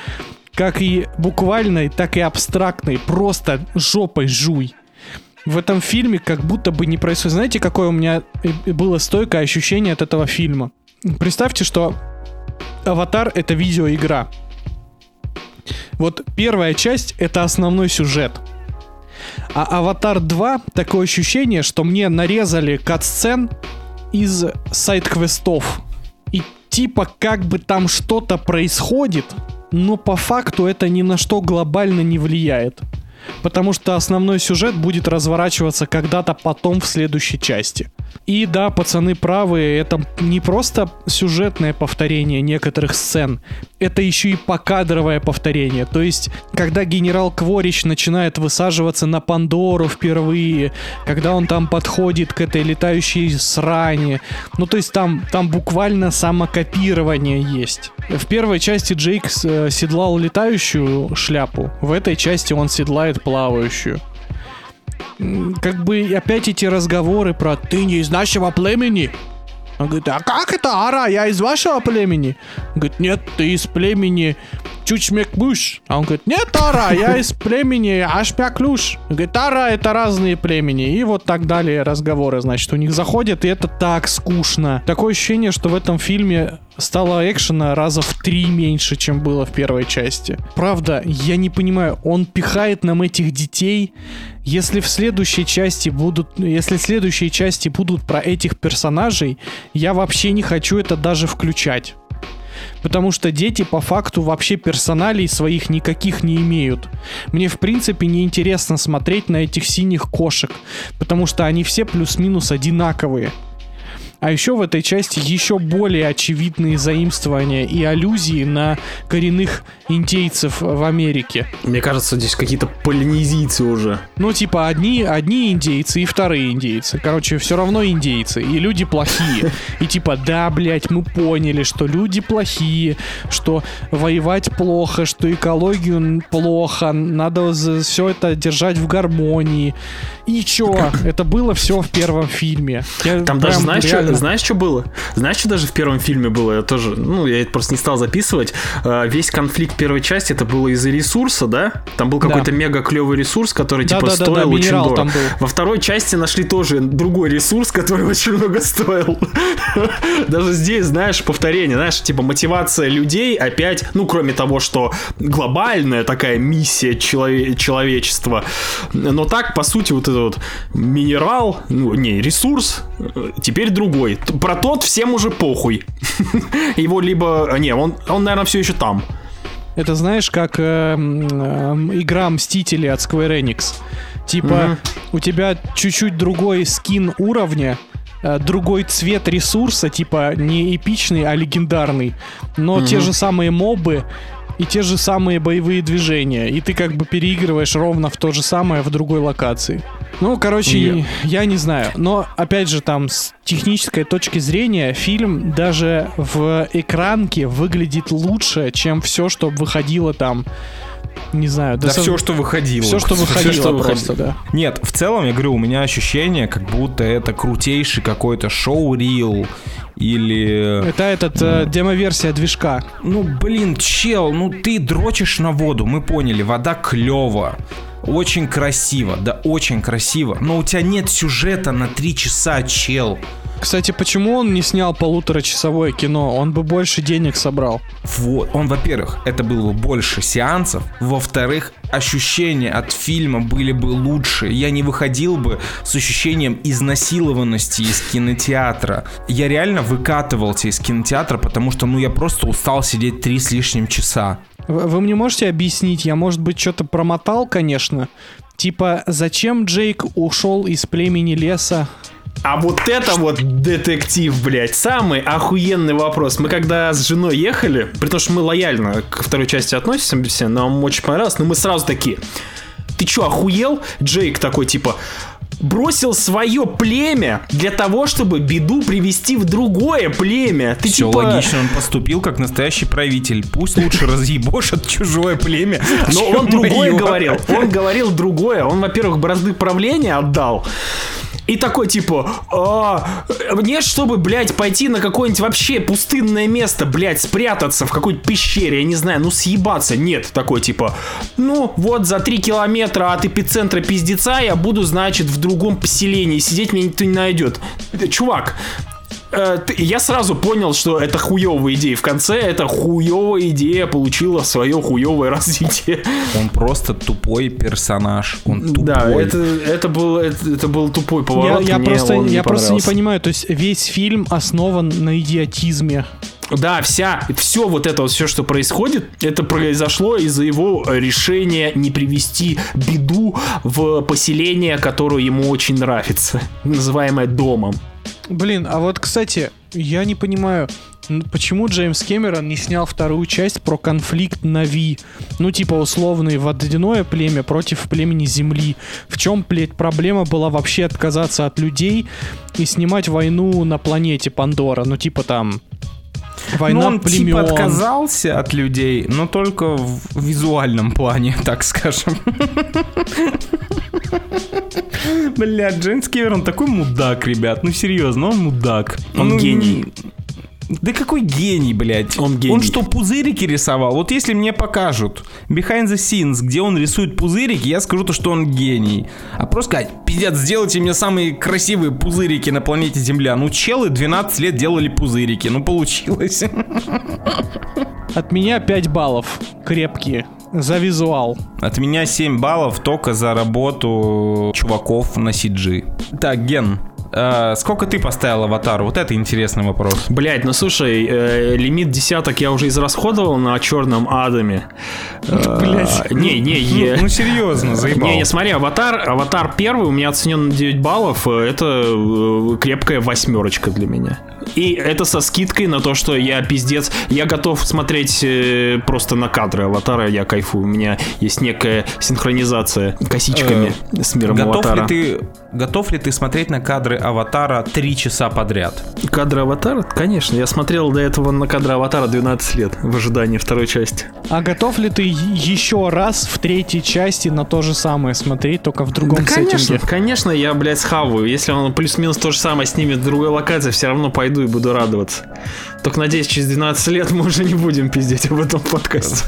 как и буквальной, так и абстрактной, просто жопой жуй. В этом фильме как будто бы не происходит. Знаете, какое у меня было стойкое ощущение от этого фильма? Представьте, что Аватар это видеоигра. Вот первая часть это основной сюжет. А Аватар 2 такое ощущение, что мне нарезали кат-сцен из сайт-квестов. И типа как бы там что-то происходит, но по факту это ни на что глобально не влияет. Потому что основной сюжет будет разворачиваться когда-то потом в следующей части. И да, пацаны правы, это не просто сюжетное повторение некоторых сцен, это еще и покадровое повторение. То есть, когда генерал Кворич начинает высаживаться на Пандору впервые, когда он там подходит к этой летающей сране, ну то есть там, там буквально самокопирование есть. В первой части Джейк э, седлал летающую шляпу, в этой части он седлает плавающую как бы опять эти разговоры про «ты не из нашего племени», он говорит, а как это, Ара, я из вашего племени? Он говорит, нет, ты из племени Чучмекмуш. А он говорит, нет, Ара, я из племени Ашмяклюш. Он говорит, Ара, это разные племени. И вот так далее разговоры, значит, у них заходят, и это так скучно. Такое ощущение, что в этом фильме стало экшена раза в три меньше, чем было в первой части. Правда, я не понимаю, он пихает нам этих детей. Если в следующей части будут, если следующие части будут про этих персонажей, я вообще не хочу это даже включать. Потому что дети по факту вообще персоналей своих никаких не имеют. Мне в принципе не интересно смотреть на этих синих кошек, потому что они все плюс-минус одинаковые. А еще в этой части еще более очевидные заимствования и аллюзии на коренных индейцев в Америке. Мне кажется, здесь какие-то полинезийцы уже. Ну, типа, одни, одни индейцы и вторые индейцы. Короче, все равно индейцы. И люди плохие. И типа, да, блядь, мы поняли, что люди плохие, что воевать плохо, что экологию плохо, надо все это держать в гармонии. И чё? Это было все в первом фильме. Я Там даже, знаешь, реально Прикольно. знаешь, что было? Знаешь, что даже в первом фильме было? Я тоже, ну, я это просто не стал записывать. Э, Весь конфликт первой части это было из-за ресурса, да? Там был Да. какой-то мега клевый ресурс, который типа Да-да-да-да, стоил очень минерал дорого. там был. Во второй части нашли тоже другой ресурс, который очень много стоил. Даже здесь, знаешь, повторение, знаешь, типа мотивация людей опять, ну, кроме того, что глобальная такая миссия челове- человечества, но так, по сути, вот этот вот минерал, ну, не, ресурс, э, теперь другой. Т- Про тот всем уже похуй. Его либо... Не, он, он наверное, все еще там. Это знаешь, как э, э, игра Мстители от Square Enix. Типа, Мгм. у тебя чуть-чуть другой скин уровня, э, другой цвет ресурса, типа не эпичный, а легендарный. Но те же самые мобы и те же самые боевые движения. И ты как бы переигрываешь ровно в то же самое в другой локации. Ну, короче, Я- я не знаю. Но, опять же, там, с технической точки зрения, фильм даже в экранке выглядит лучше, чем все, что выходило там. Не знаю, Да со- все, что выходило. всё, что выходило что просто, выходило. да. Нет, в целом, я говорю, у меня ощущение, как будто это крутейший какой-то шоу-рил или... Это этот э, демо-версия движка. Ну, блин, чел, ну ты дрочишь на воду, мы поняли, вода клево. Очень красиво, да очень красиво. Но у тебя нет сюжета на три часа, чел. Кстати, почему он не снял полуторачасовое кино? Он бы больше денег собрал. Вот, он, во-первых, это было бы больше сеансов, во-вторых, ощущения от фильма были бы лучше. Я не выходил бы с ощущением изнасилованности из кинотеатра. Я реально выкатывался из кинотеатра, потому что, ну, я просто устал сидеть три с лишним часа. Вы мне можете объяснить? Я, может быть, что-то промотал, конечно. Типа, зачем Джейк ушел из племени леса? А вот это вот детектив, блядь, самый охуенный вопрос. Мы когда с женой ехали, при том, что мы лояльно к второй части относимся, нам очень понравилось, но мы сразу такие, ты чё, охуел? Джейк такой, типа, бросил свое племя для того, чтобы беду привести в другое племя. Ты Все типа... логично, он поступил как настоящий правитель. Пусть лучше разъебошит чужое племя. Но он другое говорил. Он говорил другое. Он, во-первых, бразды правления отдал. И такой, типа, «А, нет, чтобы, блядь, пойти на какое-нибудь вообще пустынное место, блядь, спрятаться в какой-то пещере, я не знаю, ну съебаться. Нет, такой, типа, ну, вот за три километра от эпицентра пиздеца я буду, значит, в другом поселении сидеть, меня никто не найдет. Чувак, я сразу понял, что это хуевая идея. В конце эта хуевая идея получила свое хуевое развитие. Он просто тупой персонаж. Он тупой. Да, это, это, был, это, это был тупой Я, поворот. я мне просто, он я просто не понимаю, то есть весь фильм основан на идиотизме. Да, вся, все вот это вот, все, что происходит, это произошло из-за его решения не привести беду в поселение, которое ему очень нравится, называемое домом. Блин, а вот, кстати, я не понимаю, н- почему Джеймс Кэмерон не снял вторую часть про конфликт Нави? Ну, типа, условный водяное племя против племени Земли. В чем, блядь, проблема была вообще отказаться от людей и снимать войну на планете Пандора? Ну, типа, там... Война Ну, он племен. типа отказался от людей, но только в визуальном плане, так скажем. Бля, Джеймс Кэмерон такой мудак, ребят. Ну серьезно, он мудак. Он Ну, гений. Да какой гений, блядь? Он гений. Он что, пузырики рисовал? Вот если мне покажут behind the scenes, где он рисует пузырики, я скажу то, что он гений. А просто сказать, пиздец, сделайте мне самые красивые пузырики на планете Земля. Ну, челы 12 лет делали пузырики, ну, получилось. От меня 5 баллов. Крепкие. За визуал. От меня 7 баллов только за работу чуваков на CG. Так, Ген, э, сколько ты поставил аватару? Вот это интересный вопрос. Блять, ну слушай, э, лимит десяток я уже израсходовал на черном Адаме. Э, Блядь. Не, не, е- Ну, серьезно, заебал. Не, не, смотри, аватар, аватар первый у меня оценен на 9 баллов. э, Это э, крепкая восьмерочка для меня. И это со скидкой на то, что я пиздец. Я готов смотреть э, просто на кадры аватара, я кайфую. У меня есть некая синхронизация косичками с миром Готов аватара. ли ты готов ли ты смотреть на кадры аватара три часа подряд? Кадры аватара? Конечно. Я смотрел до этого на кадры аватара 12 лет в ожидании второй части. А готов ли ты еще раз в третьей части на то же самое смотреть, только в другом да, конечно, сеттинге? конечно, я, блядь, схаваю. Если он плюс-минус то же самое снимет в другой локации, все равно пойду и буду радоваться. Только надеюсь, через 12 лет мы уже не будем пиздеть об этом подкасте.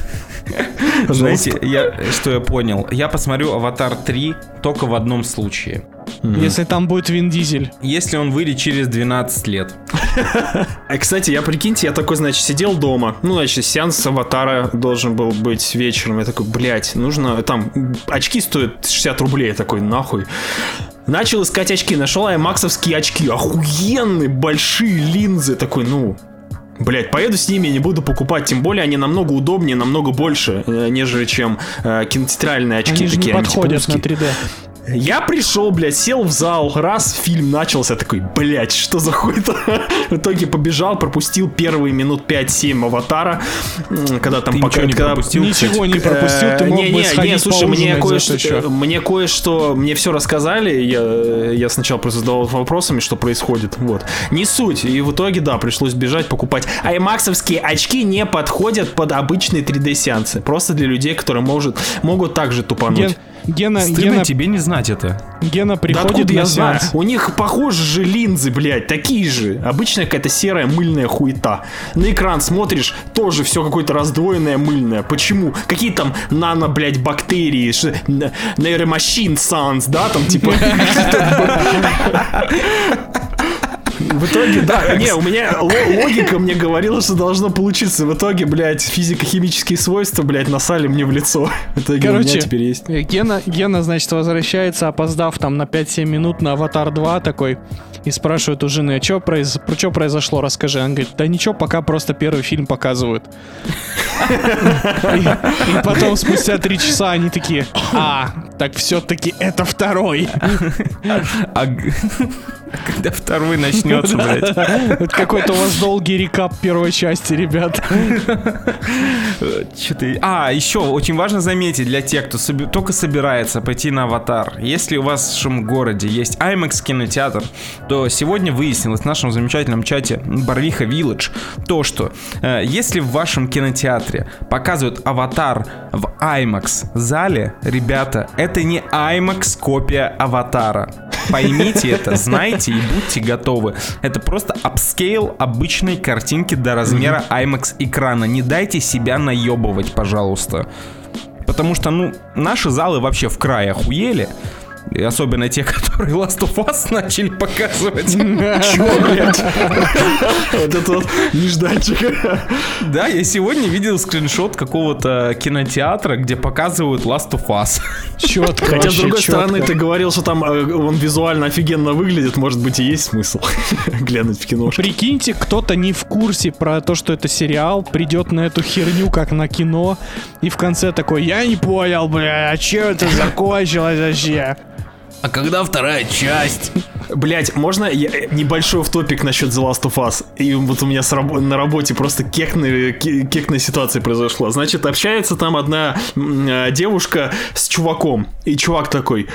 Знаете, я, что я понял? Я посмотрю «Аватар 3» только в одном случае. Если там будет Вин Дизель. Если он выйдет через 12 лет. А, кстати, я, прикиньте, я такой, значит, сидел дома. Ну, значит, сеанс аватара должен был быть вечером. Я такой, блядь, нужно... Там очки стоят 60 рублей. Я такой, нахуй. Начал искать очки, нашел аймаксовские очки. Охуенные, большие линзы. Такой, ну, Блять, поеду с ними, не буду покупать, тем более они намного удобнее, намного больше, э, нежели чем э, кинотеатральные очки Они же не такие подходят на антипузские. 3D. Я пришел, блядь, сел в зал, раз, фильм начался, такой, блядь, что за хуй-то? В итоге побежал, пропустил первые минут 5-7 аватара, когда там Ты пока- ничего не когда- пропустил? Ничего не пропустил, ты Э, мог не, бы не, не, слушай, мне кое-что, мне кое-что, мне все рассказали, я, я сначала просто задавал вопросами, что происходит, вот. Не суть, и в итоге, да, пришлось бежать, покупать. Аймаксовские очки не подходят под обычные 3D-сеансы, просто для людей, которые может, могут также тупануть. Ген- Гена, Стыдно Гена, тебе не знать это. Гена Да приходит откуда на я знаю? У них похожи же линзы, блядь, такие же. Обычная какая-то серая мыльная хуета. На экран смотришь, тоже все какое-то раздвоенное мыльное. Почему? Какие там нано, блядь, бактерии, ш- нейромашин санс, да, там типа... В итоге, да, не, у меня ло- логика мне говорила, что должно получиться. В итоге, блядь, физико-химические свойства, блядь, насали мне в лицо. В итоге у меня Короче, теперь есть. э, Гена, Гена, значит, возвращается, опоздав там на 5-7 минут на Аватар 2 такой, и спрашивает у жены, а что произ... про произошло, расскажи. Он говорит, да ничего, пока просто первый фильм показывают. И и потом спустя 3 часа они такие, а, так все-таки это второй. Когда второй начнется, блядь? Это какой-то у вас долгий рекап первой части, ребят. Ты... А, еще очень важно заметить для тех, кто соби- только собирается пойти на аватар. Если у вас в вашем городе есть IMAX кинотеатр, то сегодня выяснилось в нашем замечательном чате Барвиха Village то, что э, если в вашем кинотеатре показывают аватар в IMAX зале, ребята, это не IMAX копия аватара. Поймите это, знайте и будьте готовы. Это просто upscale обычной картинки до размера IMAX экрана. Не дайте себя наебывать, пожалуйста. Потому что, ну, наши залы вообще в край охуели. И особенно те, которые Last of Us начали показывать. Чё, блядь? Вот это вот нежданчик. Да, я сегодня видел скриншот какого-то кинотеатра, где показывают Last of Us. Четко, Хотя, с другой стороны, ты говорил, что там э, он визуально офигенно выглядит, может быть, и есть смысл глянуть в киношку. Прикиньте, кто-то не в курсе про то, что это сериал, придет на эту херню, как на кино, и в конце такой, я не понял, бля, а че это закончилось вообще? А когда вторая часть? Блять, можно я- э, небольшой топик насчет The Last of Us? И вот у меня с рабо- на работе просто кекная, ке- кекная ситуация произошла. Значит, общается там одна э, девушка с чуваком. И чувак такой...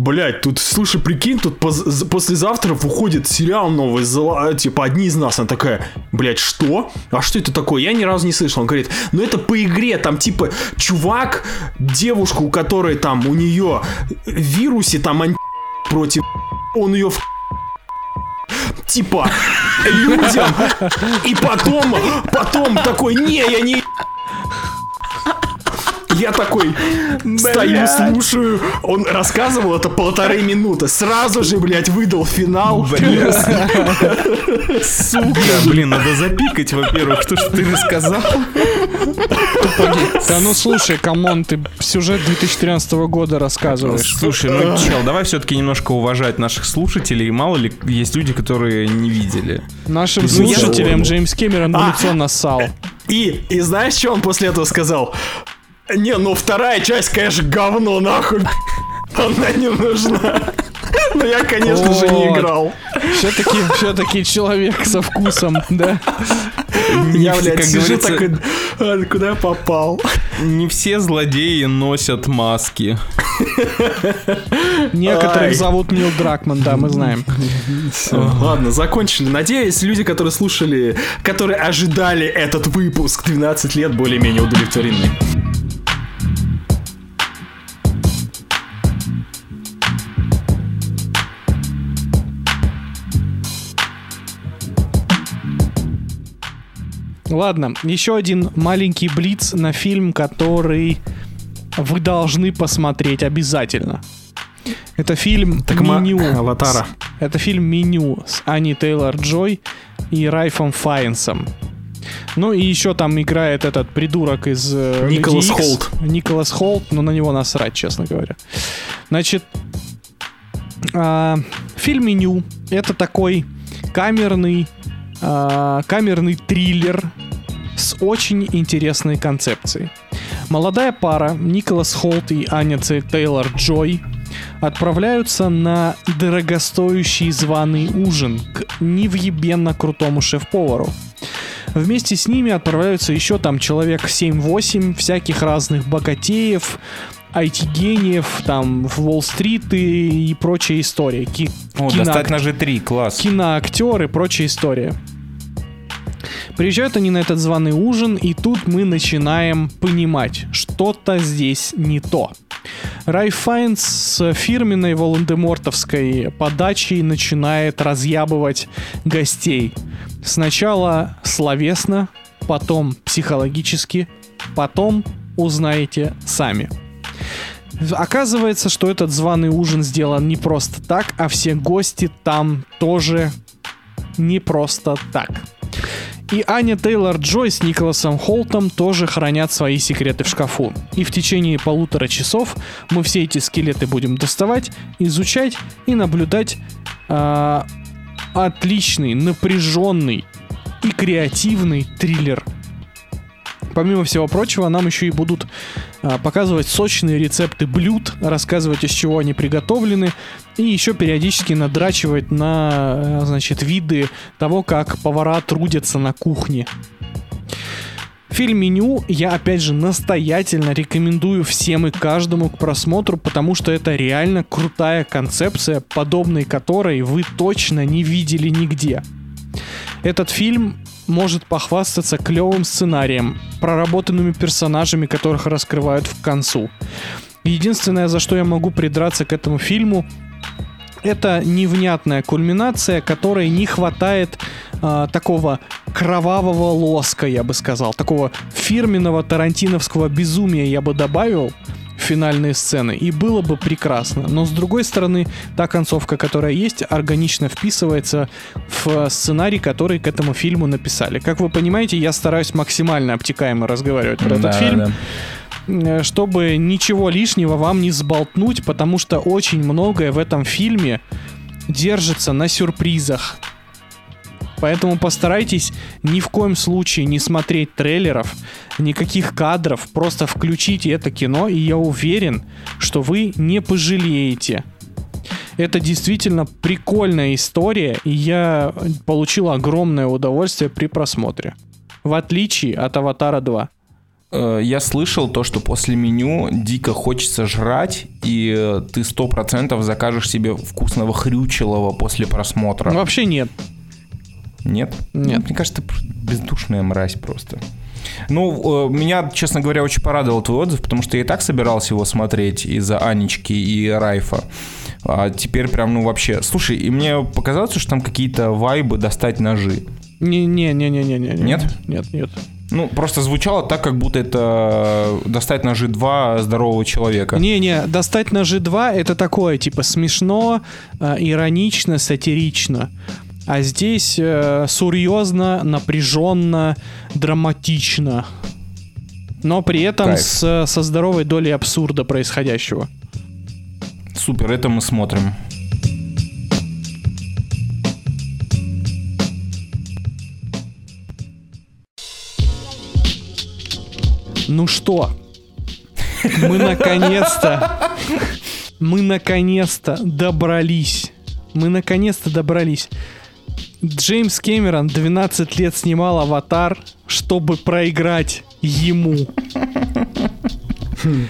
Блять, тут, слушай, прикинь, тут поз- послезавтра выходит сериал новый, зала- типа, одни из нас. Она такая, блять, что? А что это такое? Я ни разу не слышал. Он говорит, ну это по игре, там, типа, чувак, девушку, у которой там, у нее вирусе, там, анти против он ее в типа людям и потом потом такой не я не я такой стою, слушаю. Он рассказывал это полторы минуты. Сразу же, блядь, выдал финал. Сука, блин, надо запикать, во-первых, то, что ты рассказал. Да ну слушай, come on, ты сюжет 2013 года рассказываешь. Слушай, ну чел, давай все-таки немножко уважать наших слушателей. Мало ли, есть люди, которые не видели. Нашим слушателям Джеймс Кэмерон А. лицо нассал. И, и знаешь, что он после этого сказал? Не, ну вторая часть, конечно, говно, нахуй. Она не нужна. Но я, конечно же, не Вот. играл. Все-таки, все-таки человек со вкусом, да? Я, все, блядь, как сижу такой, «А, куда я попал? Не все злодеи носят маски. Некоторых Ай. зовут Нил Дракман, да, мы знаем. Ладно, закончили. Надеюсь, люди, которые слушали, которые ожидали этот выпуск 12 лет, более-менее удовлетворены. Ладно, еще один маленький блиц на фильм, который вы должны посмотреть обязательно. Это фильм Так «Меню». Аватара. Это фильм «Меню» с Ани Тейлор-Джой и Райфом Файнсом. Ну и еще там играет этот придурок из э, Николас Икс. Холт. Николас Холт, но на него насрать, честно говоря. Значит, а, фильм «Меню» — это такой камерный, а, камерный триллер очень интересной концепцией. Молодая пара Николас Холт и Аня Тейлор Джой отправляются на дорогостоящий званый ужин к невъебенно крутому шеф-повару. Вместе с ними отправляются еще там человек 7-8 всяких разных богатеев, IT-гениев, там в Уолл-стрит и, и прочая история. Ки- О, киноак- достать ножи 3, класс. киноактер и прочая история. Приезжают они на этот званый ужин, и тут мы начинаем понимать, что-то здесь не то. Рай Файнс с фирменной волан-де-мортовской подачей начинает разъябывать гостей. Сначала словесно, потом психологически, потом узнаете сами. Оказывается, что этот званый ужин сделан не просто так, а все гости там тоже не просто так. И Аня Тейлор Джой с Николасом Холтом тоже хранят свои секреты в шкафу. И в течение полутора часов мы все эти скелеты будем доставать, изучать и наблюдать а, отличный, напряженный и креативный триллер. Помимо всего прочего, нам еще и будут показывать сочные рецепты блюд, рассказывать, из чего они приготовлены, и еще периодически надрачивать на, э, значит, виды того, как повара трудятся на кухне. Фильм «Меню» я, опять же, настоятельно рекомендую всем и каждому к просмотру, потому что это реально крутая концепция, подобной которой вы точно не видели нигде. Этот фильм может похвастаться клевым сценарием, проработанными персонажами, которых раскрывают в концу. Единственное, за что я могу придраться к этому фильму, это невнятная кульминация, которой не хватает а, такого кровавого лоска, я бы сказал, такого фирменного тарантиновского безумия я бы добавил финальные сцены, и было бы прекрасно. Но с другой стороны, та концовка, которая есть, органично вписывается в сценарий, который к этому фильму написали. Как вы понимаете, я стараюсь максимально обтекаемо разговаривать про этот Да, фильм да. э, чтобы ничего лишнего вам не сболтнуть, потому что очень многое в этом фильме держится на сюрпризах. Поэтому постарайтесь ни в коем случае не смотреть трейлеров, никаких кадров, просто включите это кино, и я уверен, что вы не пожалеете. Это действительно прикольная история, и я получил огромное удовольствие при просмотре. В отличие от Аватара 2. Э, Я слышал то, что после меню дико хочется жрать, и э, ты сто процентов закажешь себе вкусного хрючелого после просмотра. Вообще нет. Нет? Нет. Ну, Мне кажется, ты бездушная мразь просто. Ну, э, меня, честно говоря, очень порадовал твой отзыв, потому что я и так собирался его смотреть из-за Анечки и Райфа. А теперь прям, ну, вообще... Слушай, и мне показалось, что там какие-то вайбы достать ножи. Не-не-не-не-не-не. Нет? Нет, нет. Ну, просто звучало так, как будто это достать ножи два здорового человека. Не-не, достать ножи 2 это такое, типа, смешно, э, иронично, сатирично. А здесь э, серьезно, напряженно, драматично. Но при этом Кайф. с, со здоровой долей абсурда происходящего. Супер, это мы смотрим. Ну что, мы наконец-то мы наконец-то добрались. Мы наконец-то добрались. Джеймс Кэмерон 12 лет снимал «Аватар», чтобы проиграть ему.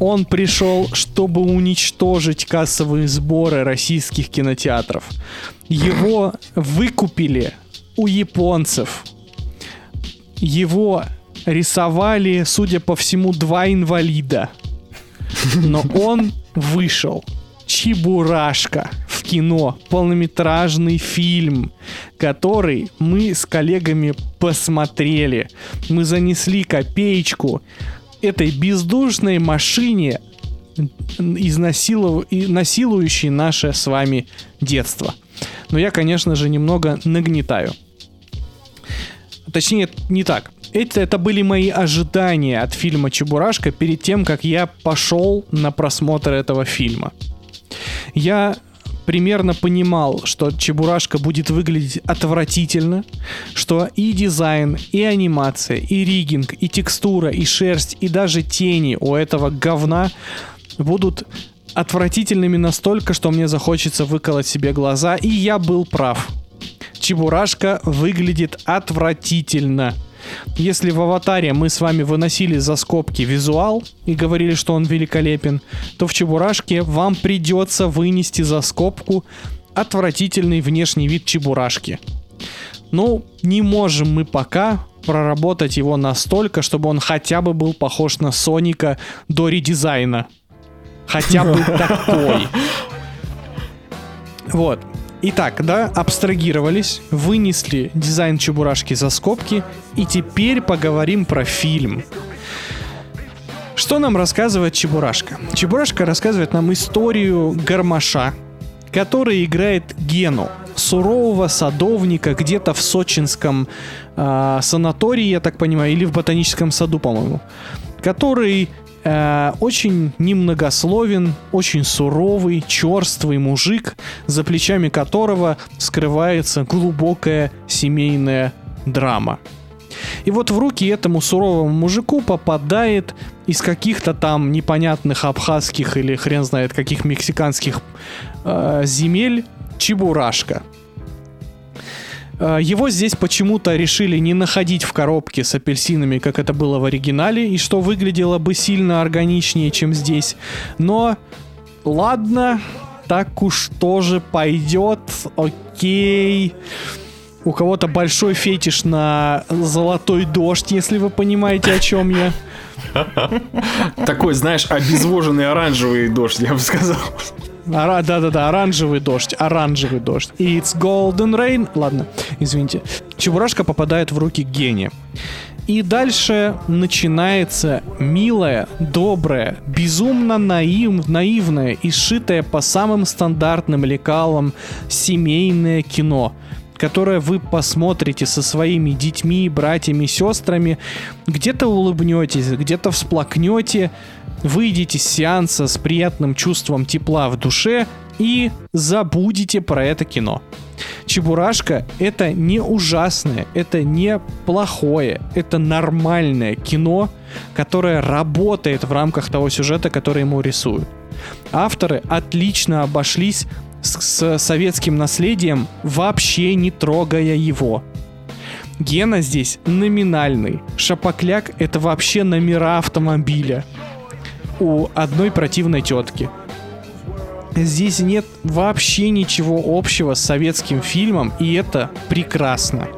Он пришел, чтобы уничтожить кассовые сборы российских кинотеатров. Его выкупили у японцев. Его рисовали, судя по всему, два инвалида. Но он вышел. Чебурашка кино. Полнометражный фильм, который мы с коллегами посмотрели. Мы занесли копеечку этой бездушной машине, изнасилов... насилующей наше с вами детство. Но я, конечно же, немного нагнетаю. Точнее, не так. Это, это были мои ожидания от фильма «Чебурашка» перед тем, как я пошел на просмотр этого фильма. Я примерно понимал, что Чебурашка будет выглядеть отвратительно, что и дизайн, и анимация, и ригинг, и текстура, и шерсть, и даже тени у этого говна будут отвратительными настолько, что мне захочется выколоть себе глаза, и я был прав. Чебурашка выглядит отвратительно. Если в аватаре мы с вами выносили за скобки визуал и говорили, что он великолепен, то в Чебурашке вам придется вынести за скобку отвратительный внешний вид Чебурашки. Ну, не можем мы пока проработать его настолько, чтобы он хотя бы был похож на Соника до редизайна. Хотя бы такой. Вот. Итак, да, абстрагировались, вынесли дизайн Чебурашки за скобки, и теперь поговорим про фильм. Что нам рассказывает Чебурашка? Чебурашка рассказывает нам историю Гармаша, который играет Гену, сурового садовника где-то в сочинском э, санатории, я так понимаю, или в ботаническом саду, по-моему, который Э, очень немногословен, очень суровый, черствый мужик, за плечами которого скрывается глубокая семейная драма. И вот в руки этому суровому мужику попадает из каких-то там непонятных абхазских или хрен знает каких мексиканских э, земель чебурашка – его здесь почему-то решили не находить в коробке с апельсинами, как это было в оригинале, и что выглядело бы сильно органичнее, чем здесь. Но ладно, так уж тоже пойдет, окей. У кого-то большой фетиш на золотой дождь, если вы понимаете, о чем я. Такой, знаешь, обезвоженный оранжевый дождь, я бы сказал. Да-да-да, оранжевый дождь, оранжевый дождь. It's golden rain. Ладно, извините. Чебурашка попадает в руки гения. И дальше начинается милое, доброе, безумно наив, наивное и сшитое по самым стандартным лекалам семейное кино, которое вы посмотрите со своими детьми, братьями, сестрами, где-то улыбнетесь, где-то всплакнете, выйдете с сеанса с приятным чувством тепла в душе и забудете про это кино. Чебурашка — это не ужасное, это не плохое, это нормальное кино, которое работает в рамках того сюжета, который ему рисуют. Авторы отлично обошлись с, с советским наследием, вообще не трогая его. Гена здесь номинальный. Шапокляк — это вообще номера автомобиля у одной противной тетки. Здесь нет вообще ничего общего с советским фильмом, и это прекрасно.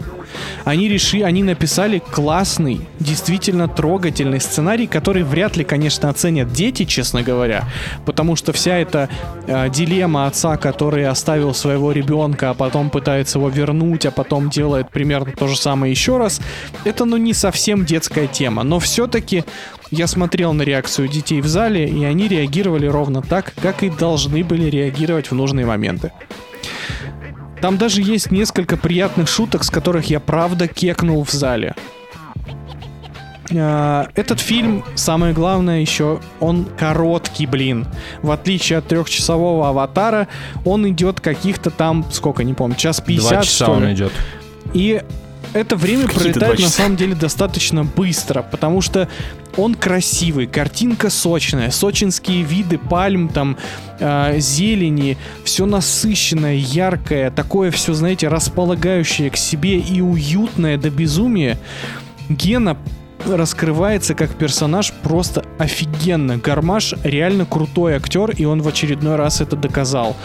Они решили, они написали классный, действительно трогательный сценарий, который вряд ли, конечно, оценят дети, честно говоря, потому что вся эта э, дилемма отца, который оставил своего ребенка, а потом пытается его вернуть, а потом делает примерно то же самое еще раз, это, ну, не совсем детская тема, но все-таки я смотрел на реакцию детей в зале, и они реагировали ровно так, как и должны были реагировать в нужные моменты. Там даже есть несколько приятных шуток, с которых я правда кекнул в зале. А, этот фильм, самое главное еще, он короткий, блин. В отличие от трехчасового аватара, он идет каких-то там, сколько, не помню, час 50, Два часа он идет. И это время пролетает на самом деле достаточно быстро, потому что Он красивый, картинка сочная, сочинские виды пальм, там, э, зелени, все насыщенное, яркое, такое все, знаете, располагающее к себе и уютное до безумия. Гена раскрывается как персонаж просто офигенно. Гармаш реально крутой актер, и он в очередной раз это доказал.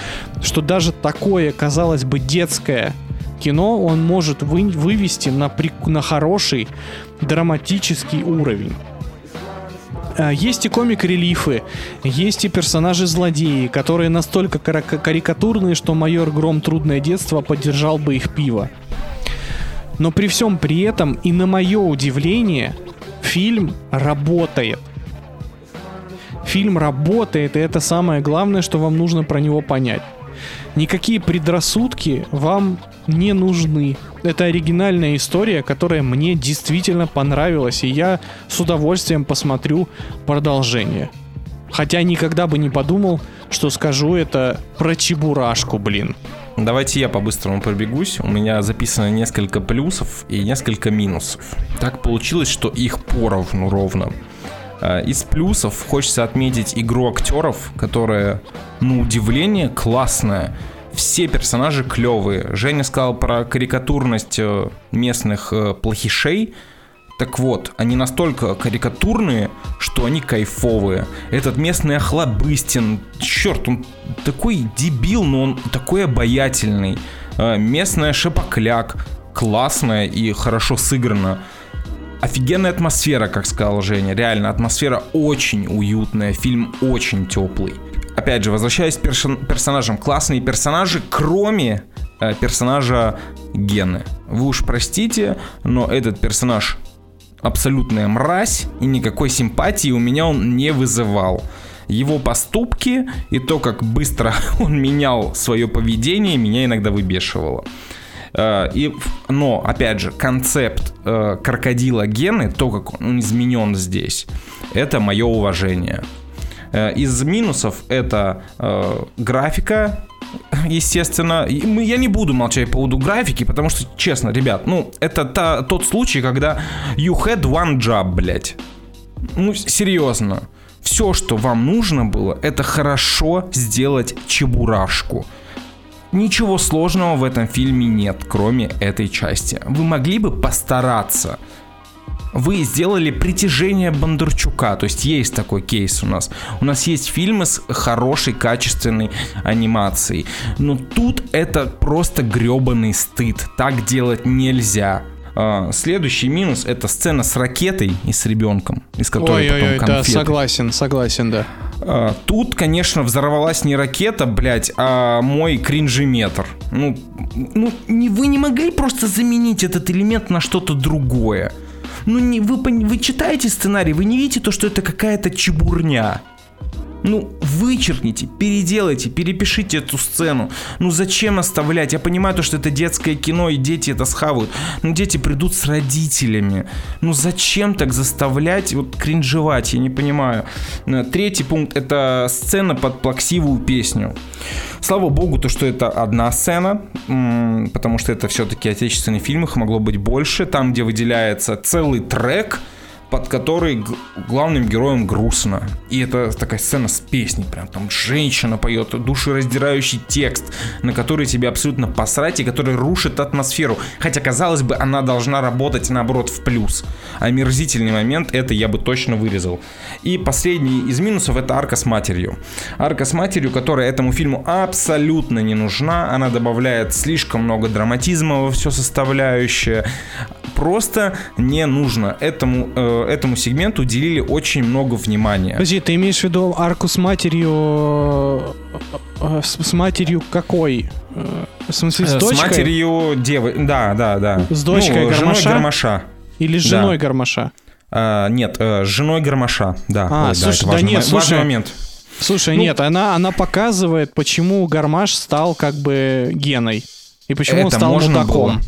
Что даже такое, казалось бы, детское кино он может вы, вывести на, при, на хороший драматический уровень. А, есть и комик-релифы, есть и персонажи-злодеи, которые настолько карикатурные, что майор Гром «Трудное детство» поддержал бы их пиво. Но при всем при этом, и на мое удивление, фильм работает. Фильм работает, и это самое главное, что вам нужно про него понять. Никакие предрассудки вам не нужны. Это оригинальная история, которая мне действительно понравилась, и я с удовольствием посмотрю продолжение. Хотя никогда бы не подумал, что скажу это про Чебурашку, блин. Давайте я по-быстрому пробегусь. У меня записано несколько плюсов и несколько минусов. Так получилось, что их поровну ровно. А, из плюсов хочется отметить игру актеров, которая, на удивление, классная. Все персонажи клевые. Женя сказал про карикатурность э, местных э, плохишей. Так вот, они настолько карикатурные, что они кайфовые. Этот местный Охлобыстин, черт, он такой дебил, но он такой обаятельный. Э, местная Шепокляк, классная и хорошо сыграна. Офигенная атмосфера, как сказал Женя. Реально, атмосфера очень уютная, фильм очень теплый. Опять же, возвращаясь к персон- персонажам, классные персонажи, кроме э, персонажа Гены. Вы уж простите, но этот персонаж абсолютная мразь, и никакой симпатии у меня он не вызывал. Его поступки и то, как быстро он менял свое поведение, меня иногда выбешивало. Э, и, но, опять же, концепт э, крокодила Гены, то, как он изменен здесь, это мое уважение. Э, из минусов это э, графика, естественно. Я не буду молчать по поводу графики, потому что, честно, ребят, ну, это та, тот случай, когда you had one job, блядь. Ну, серьезно. Все, что вам нужно было, это хорошо сделать чебурашку. Ничего сложного в этом фильме нет, кроме этой части. Вы могли бы постараться вы сделали притяжение Бондарчука. То есть есть такой кейс у нас. У нас есть фильмы с хорошей, качественной анимацией. Но тут это просто гребаный стыд. Так делать нельзя. А, следующий минус это сцена с ракетой и с ребенком, из которой Ой, потом ой, конфеты. да, согласен, согласен, да. А, тут, конечно, взорвалась не ракета, блядь, а мой кринжиметр. Ну, ну не, вы не могли просто заменить этот элемент на что-то другое ну не, вы, вы читаете сценарий, вы не видите то, что это какая-то чебурня. Ну, вычеркните, переделайте, перепишите эту сцену. Ну, зачем оставлять? Я понимаю то, что это детское кино, и дети это схавают. Но дети придут с родителями. Ну, зачем так заставлять вот кринжевать? Я не понимаю. Э, третий пункт — это сцена под плаксивую песню. Слава богу, то, что это одна сцена, потому что это все-таки отечественный фильм, их могло быть больше. Там, где выделяется целый трек — под которой главным героем грустно. И это такая сцена с песней, прям там женщина поет, душераздирающий текст, на который тебе абсолютно посрать и который рушит атмосферу. Хотя, казалось бы, она должна работать наоборот в плюс. Омерзительный момент, это я бы точно вырезал. И последний из минусов это арка с матерью. Арка с матерью, которая этому фильму абсолютно не нужна, она добавляет слишком много драматизма во все составляющее. Просто не нужно этому э, этому сегменту уделили очень много внимания. Подожди, ты имеешь в виду арку с матерью... Э, с, с матерью какой? Э, в смысле, с дочкой? С матерью девы... Да, да, да. С дочкой ну, Гармаша? Гармаша. Или с женой да. Гармаша? А, нет, с женой Гармаша, да. А, Ой, слушай, да, да нет, слушай, важный момент. Слушай, ну, нет, она, она показывает, почему Гармаш стал как бы геной. И почему это он стал можно мудаком? Было,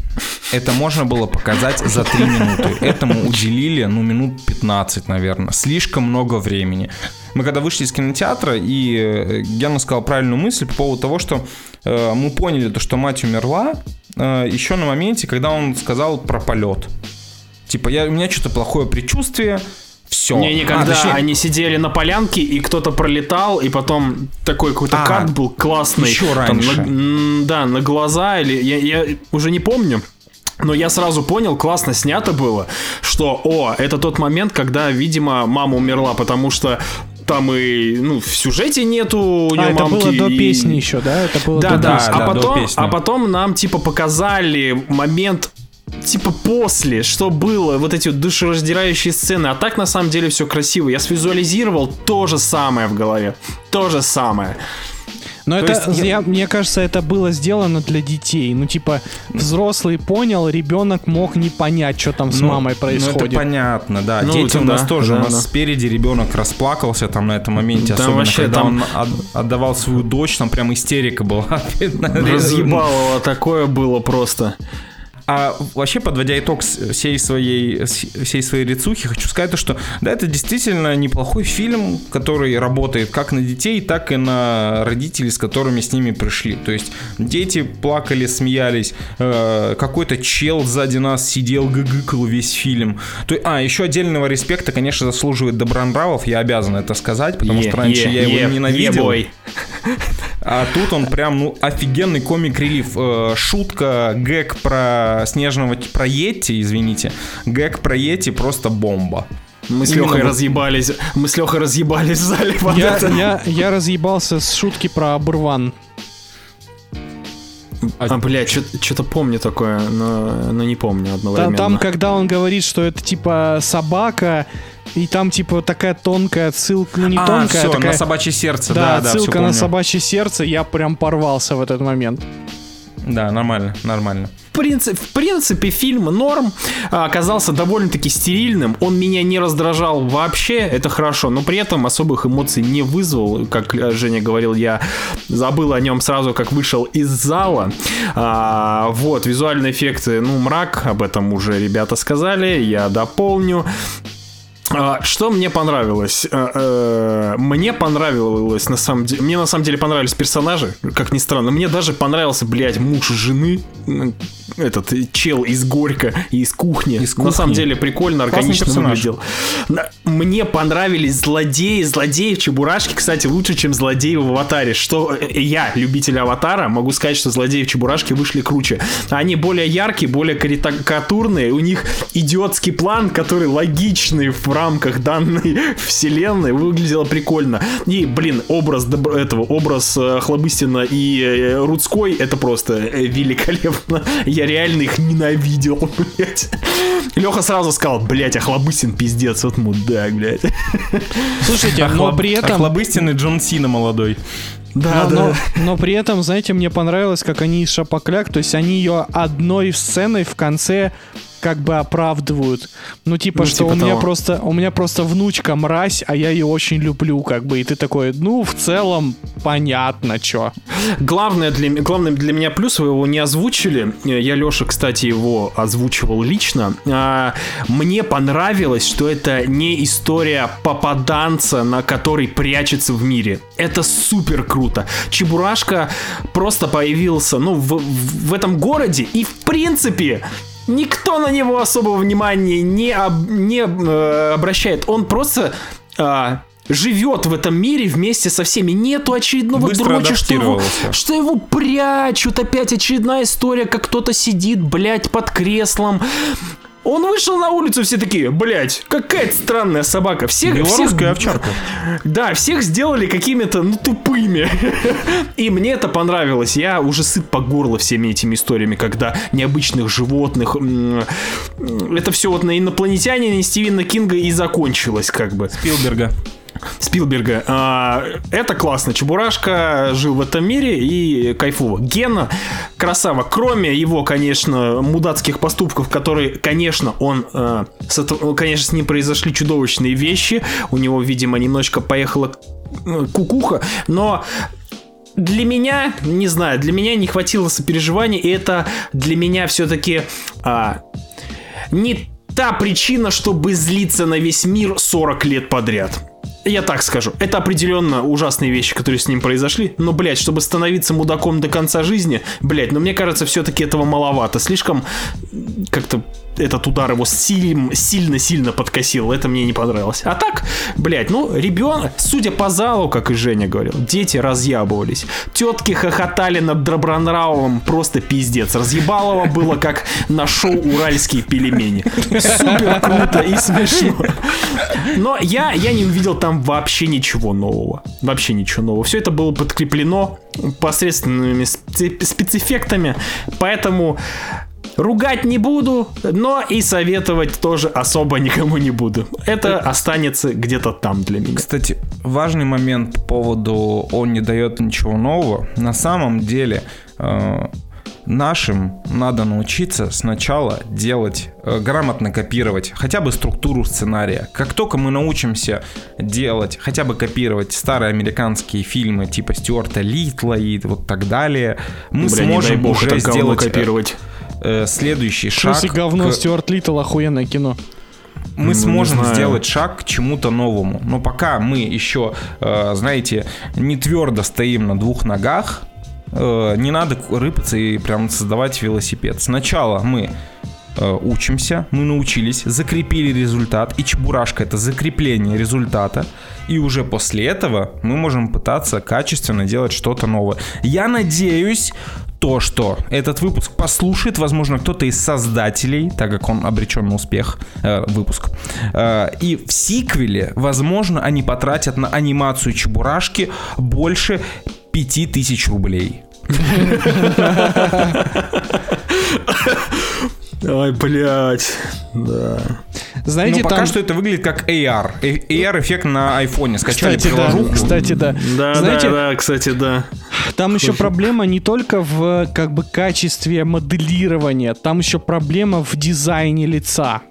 это можно было показать за 3 минуты. Этому уделили, ну, минут 15, наверное. Слишком много времени. Мы когда вышли из кинотеатра, и э, Гена сказал правильную мысль по поводу того, что э, мы поняли то, что мать умерла э, еще на моменте, когда он сказал про полет. Типа, я, у меня что-то плохое предчувствие, Все. Не, не, когда они сидели на полянке, и кто-то пролетал, и потом такой какой-то А, кат был классный. еще Там раньше. на- м, да, на глаза, или я, я уже не помню. Но я сразу понял, классно снято было, что, о, это тот момент, когда, видимо, мама умерла, потому что там и, ну, в сюжете нету у нее А, это мамки. было до и- песни еще, да? Это было Да, до да, песни. да, а, до потом, песни. а потом нам, типа, показали момент типа после, что было, вот эти вот душераздирающие сцены, а так на самом деле все красиво. Я свизуализировал то же самое в голове. То же самое. Но То это, есть я- мне кажется, это было сделано для детей. Ну, типа, взрослый понял, ребенок мог не понять, что там с Ну, мамой Ну, происходит. это понятно, да. Ну, Дети это у нас да, тоже. да, у нас да. спереди ребенок расплакался там на этом моменте, Там особенно вообще когда там- он от- отдавал свою дочь, там прям истерика была. Разъебалово такое было просто. А вообще, подводя итог всей своей, всей своей рецухи, хочу сказать то, что да, это действительно неплохой фильм, который работает как на детей, так и на родителей, с которыми с ними пришли. То есть дети плакали, смеялись, э, какой-то чел сзади нас сидел, гыгыкал весь фильм. То, а, еще отдельного респекта, конечно, заслуживает Добронравов, я обязан это сказать, потому Е- что раньше е- я его е- ненавидел. ебой. А тут он прям, ну, офигенный комик-релив. Э, шутка, гэг про снежного, про Йети, извините. Гэг про Йети просто бомба. Мы с Именно Лехой вот- разъебались. Мы с Лехой разъебались в зале. Я, это. я, я разъебался с шутки про обрван. А, блядь, что-то помню такое, но, но не помню одновременно. Там, когда он говорит, что это типа собака, и там типа такая тонкая отсылка, ну не а, тонкая, все, такая... на собачье сердце, да, да, да, все отсылка помню. на собачье сердце, я прям порвался в этот момент. Да, нормально, нормально. В принципе, в принципе, фильм норм а, оказался довольно-таки стерильным. Он меня не раздражал вообще, это хорошо, но при этом особых эмоций не вызвал. Как э, Женя говорил, я забыл о нем сразу, как вышел из зала. А, вот, визуальные эффекты, ну, мрак, об этом уже ребята сказали, я дополню. А, Что мне понравилось? Э, э, Мне понравилось, на самом деле, мне на самом деле понравились персонажи, как ни странно. Мне даже понравился, блядь, муж жены, этот чел из Горько и из кухни. Из На самом «Кухни». деле прикольно, органично выглядел. Мне понравились злодеи, злодеи в Чебурашке, кстати, лучше, чем злодеи в Аватаре. Что э, я, любитель Аватара, могу сказать, что злодеи в Чебурашке вышли круче. Они более яркие, более карикатурные, у них идиотский план, который логичный в рамках данной вселенной, выглядело прикольно. И, блин, образ добро- этого, образ э, Хлобыстина и э, Рудской, это просто великолепно. Я реально их ненавидел, блядь. Леха сразу сказал, блядь, а Хлобыстин пиздец, вот мудак, блядь. Слушайте, но Охлоб- при этом... Охлобыстин и Джон Сина молодой. Да, но, но- но при этом, знаете, мне понравилось, как они из шапокляк, то есть они ее одной сценой в конце как бы оправдывают. Ну, типа, Ну, что типа у меня того. просто у меня просто внучка мразь, а я ее очень люблю, как бы. И ты такой, ну, в целом, понятно, чё. Главное для, главный для меня плюс, вы его не озвучили. Э, Я, Леша, кстати, его озвучивал лично. А, Мне понравилось, что это не история попаданца, на который прячется в мире. Это супер круто. Чебурашка просто появился, ну, в- в этом городе, и в принципе... Никто на него особого внимания не, об- не э, обращает. Он просто а, живет в этом мире вместе со всеми. Нету очередного Быстро что его, что его прячут. Опять очередная история, как кто-то сидит, блядь, под креслом. Он вышел на улицу, все такие, блядь, какая-то странная собака. Всех, Белорусская всех- овчарка. Да, всех сделали какими-то, ну, тупыми. И мне это понравилось. Я уже сыт по горло всеми этими историями, когда необычных животных... Это все вот на инопланетянине Стивена Кинга и закончилось, как бы. Спилберга. Спилберга. А, это классно. Чебурашка жил в этом мире и кайфово. Гена красава. Кроме его, конечно, мудацких поступков, которые, конечно, он, э, с конечно, с ним произошли чудовищные вещи. У него, видимо, немножечко поехала э, кукуха, но для меня, не знаю, для меня не хватило сопереживания, и это для меня все-таки не та причина, чтобы злиться на весь мир 40 лет подряд. Я так скажу, это определенно ужасные вещи, которые с ним произошли, но, блядь, чтобы становиться мудаком до конца жизни, блядь, но мне кажется, все-таки этого маловато. Слишком как-то этот удар его сильно-сильно подкосил. Это мне не понравилось. А так, блядь, ну, ребенок, судя по залу, как и Женя говорил, дети разъябывались. Тетки хохотали над Добронравовым просто пиздец. Разъебалово было как на шоу «Уральские пельмени». Супер круто и смешно. Но я, я не увидел там вообще ничего нового. Вообще ничего нового. Все это было подкреплено посредственными спецэффектами. Поэтому Ругать не буду, но и советовать тоже особо никому не буду. Это останется где-то там для меня. Кстати, важный момент по поводу «он не дает ничего нового». На самом деле, э, нашим надо научиться сначала делать, э, грамотно копировать хотя бы структуру сценария. Как только мы научимся делать, хотя бы копировать старые американские фильмы типа Стюарта Литла и вот так далее, мы Бля, сможем бог, уже сделать... Э, копировать э, следующий шаг. Слушай, говно, к... Стюарт Литтл охуенное кино. Мы ну, сможем сделать шаг к чему-то новому. Но пока мы еще, э, знаете, не твердо стоим на двух ногах, э, не надо рыпаться и прям создавать велосипед. Сначала мы э, учимся, мы научились, закрепили результат, и чебурашка это закрепление результата, и уже после этого мы можем пытаться качественно делать что-то новое. Я надеюсь, то, что этот выпуск послушает, возможно, кто-то из создателей, так как он обречен на успех, э, выпуск. Э, и в сиквеле, возможно, они потратят на анимацию Чебурашки больше 5000 рублей. Ой, блядь, да. Знаете, Но пока там... что это выглядит как AR. AR-эффект на айфоне. Скачали кстати, приложуху. Да, кстати, да. Да, Знаете, да, да, кстати, да. Там еще проблема не только в как бы качестве моделирования, там еще проблема в дизайне лица.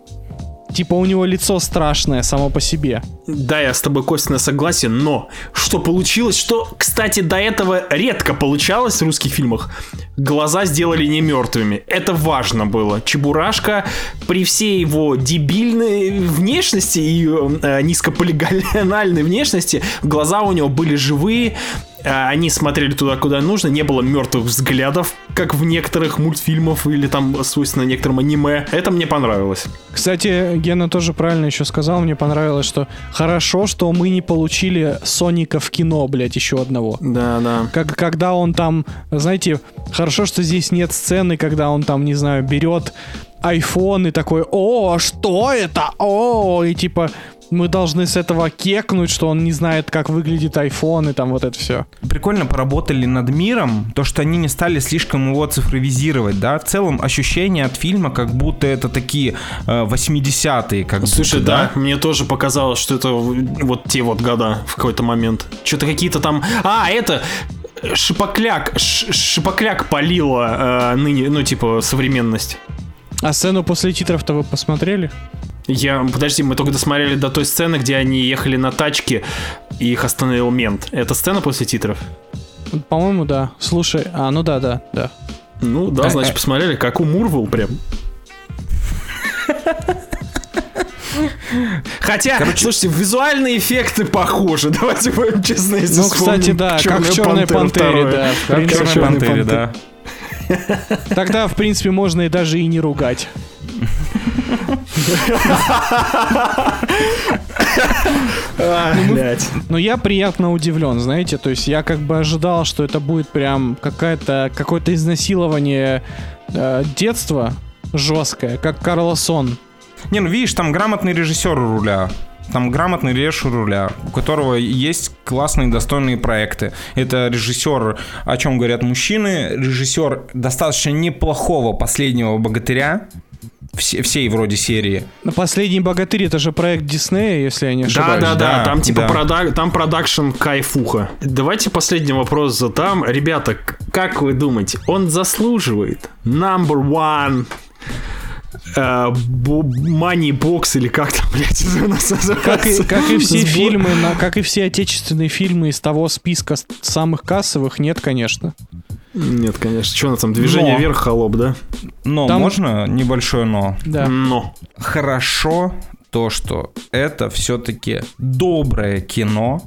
Типа у него лицо страшное само по себе. Да, я с тобой, Костина, согласен, но что получилось, что, кстати, до этого редко получалось в русских фильмах, глаза сделали не мертвыми. Это важно было. Чебурашка при всей его дебильной внешности и э, низкополигональной внешности, глаза у него были живые, они смотрели туда, куда нужно, не было мертвых взглядов, как в некоторых мультфильмах или там свойственно некоторым аниме. Это мне понравилось. Кстати, Гена тоже правильно еще сказал, мне понравилось, что хорошо, что мы не получили Соника в кино, блядь, еще одного. Да, да. Как, когда он там, знаете, хорошо, что здесь нет сцены, когда он там, не знаю, берет iPhone и такой, о, что это? О, и типа мы должны с этого кекнуть, что он не знает, как выглядит iPhone и там вот это все. Прикольно поработали над миром, то, что они не стали слишком его цифровизировать, да. В целом ощущение от фильма, как будто это такие э, 80-е, как Слушай, будто, да, да, мне тоже показалось, что это вот те вот года в какой-то момент. Что-то какие-то там... А, это шипокляк, шипокляк полила э, ныне, ну, типа, современность. А сцену после титров-то вы посмотрели? Я, подожди, мы только досмотрели до той сцены, где они ехали на тачке, и их остановил мент. Это сцена после титров? По-моему, да. Слушай, а, ну да, да, да. Ну да, значит, посмотрели, как у Мурвел прям. Хотя, Короче, слушайте, визуальные эффекты похожи. Давайте будем честны. Ну, кстати, да, как в Черной Пантере, да. Как в Черной Пантере, да. Тогда, в принципе, можно и даже и не ругать. Но ну, я приятно удивлен, знаете, то есть я как бы ожидал, что это будет прям какая-то какое-то изнасилование э, детства жесткое, как Карлосон. Не, ну видишь, там грамотный режиссер у руля. Там грамотный режиссер руля, у которого есть классные достойные проекты. Это режиссер, о чем говорят мужчины, режиссер достаточно неплохого последнего богатыря все, всей вроде серии. На последний богатырь это же проект Диснея, если я не ошибаюсь. Да, да, да. Там типа да. Продак, там продакшн кайфуха. Давайте последний вопрос задам. Ребята, как вы думаете, он заслуживает number one Money э, Box или как там, блядь, называется. Как и, как и все Сбор... фильмы, на, как и все отечественные фильмы из того списка самых кассовых, нет, конечно. Нет, конечно. Что у нас там? Движение но. вверх, холоп, да? Но, там... можно небольшое но? Да. Но. Хорошо то, что это все-таки доброе кино,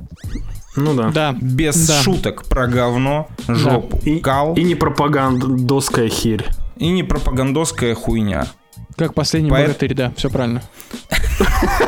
Ну да. Да. без Да. шуток про говно, жопу, И, кал и не пропагандоская херь. и не пропагандовская хуйня. Как последний Поэт- богатырь, да, все правильно.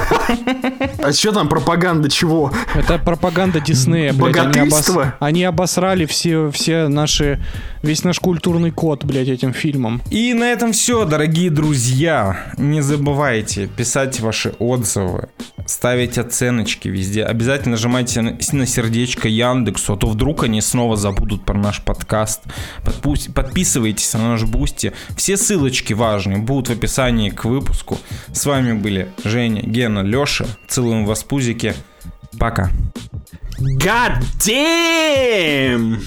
А что там пропаганда чего? Это пропаганда Диснея, блядь. Они, Богатырство? они обосрали все, все наши, весь наш культурный код, блядь, этим фильмом. И на этом все, дорогие друзья. Не забывайте писать ваши отзывы, ставить оценочки везде. Обязательно нажимайте на, на сердечко Яндексу, а то вдруг они снова забудут про наш подкаст. Подпу- подписывайтесь на наш Бусти. Все ссылочки важные будут в описании к выпуску. С вами были Женя, Гена, Леша. Целуем вас, пузики. Пока. God damn!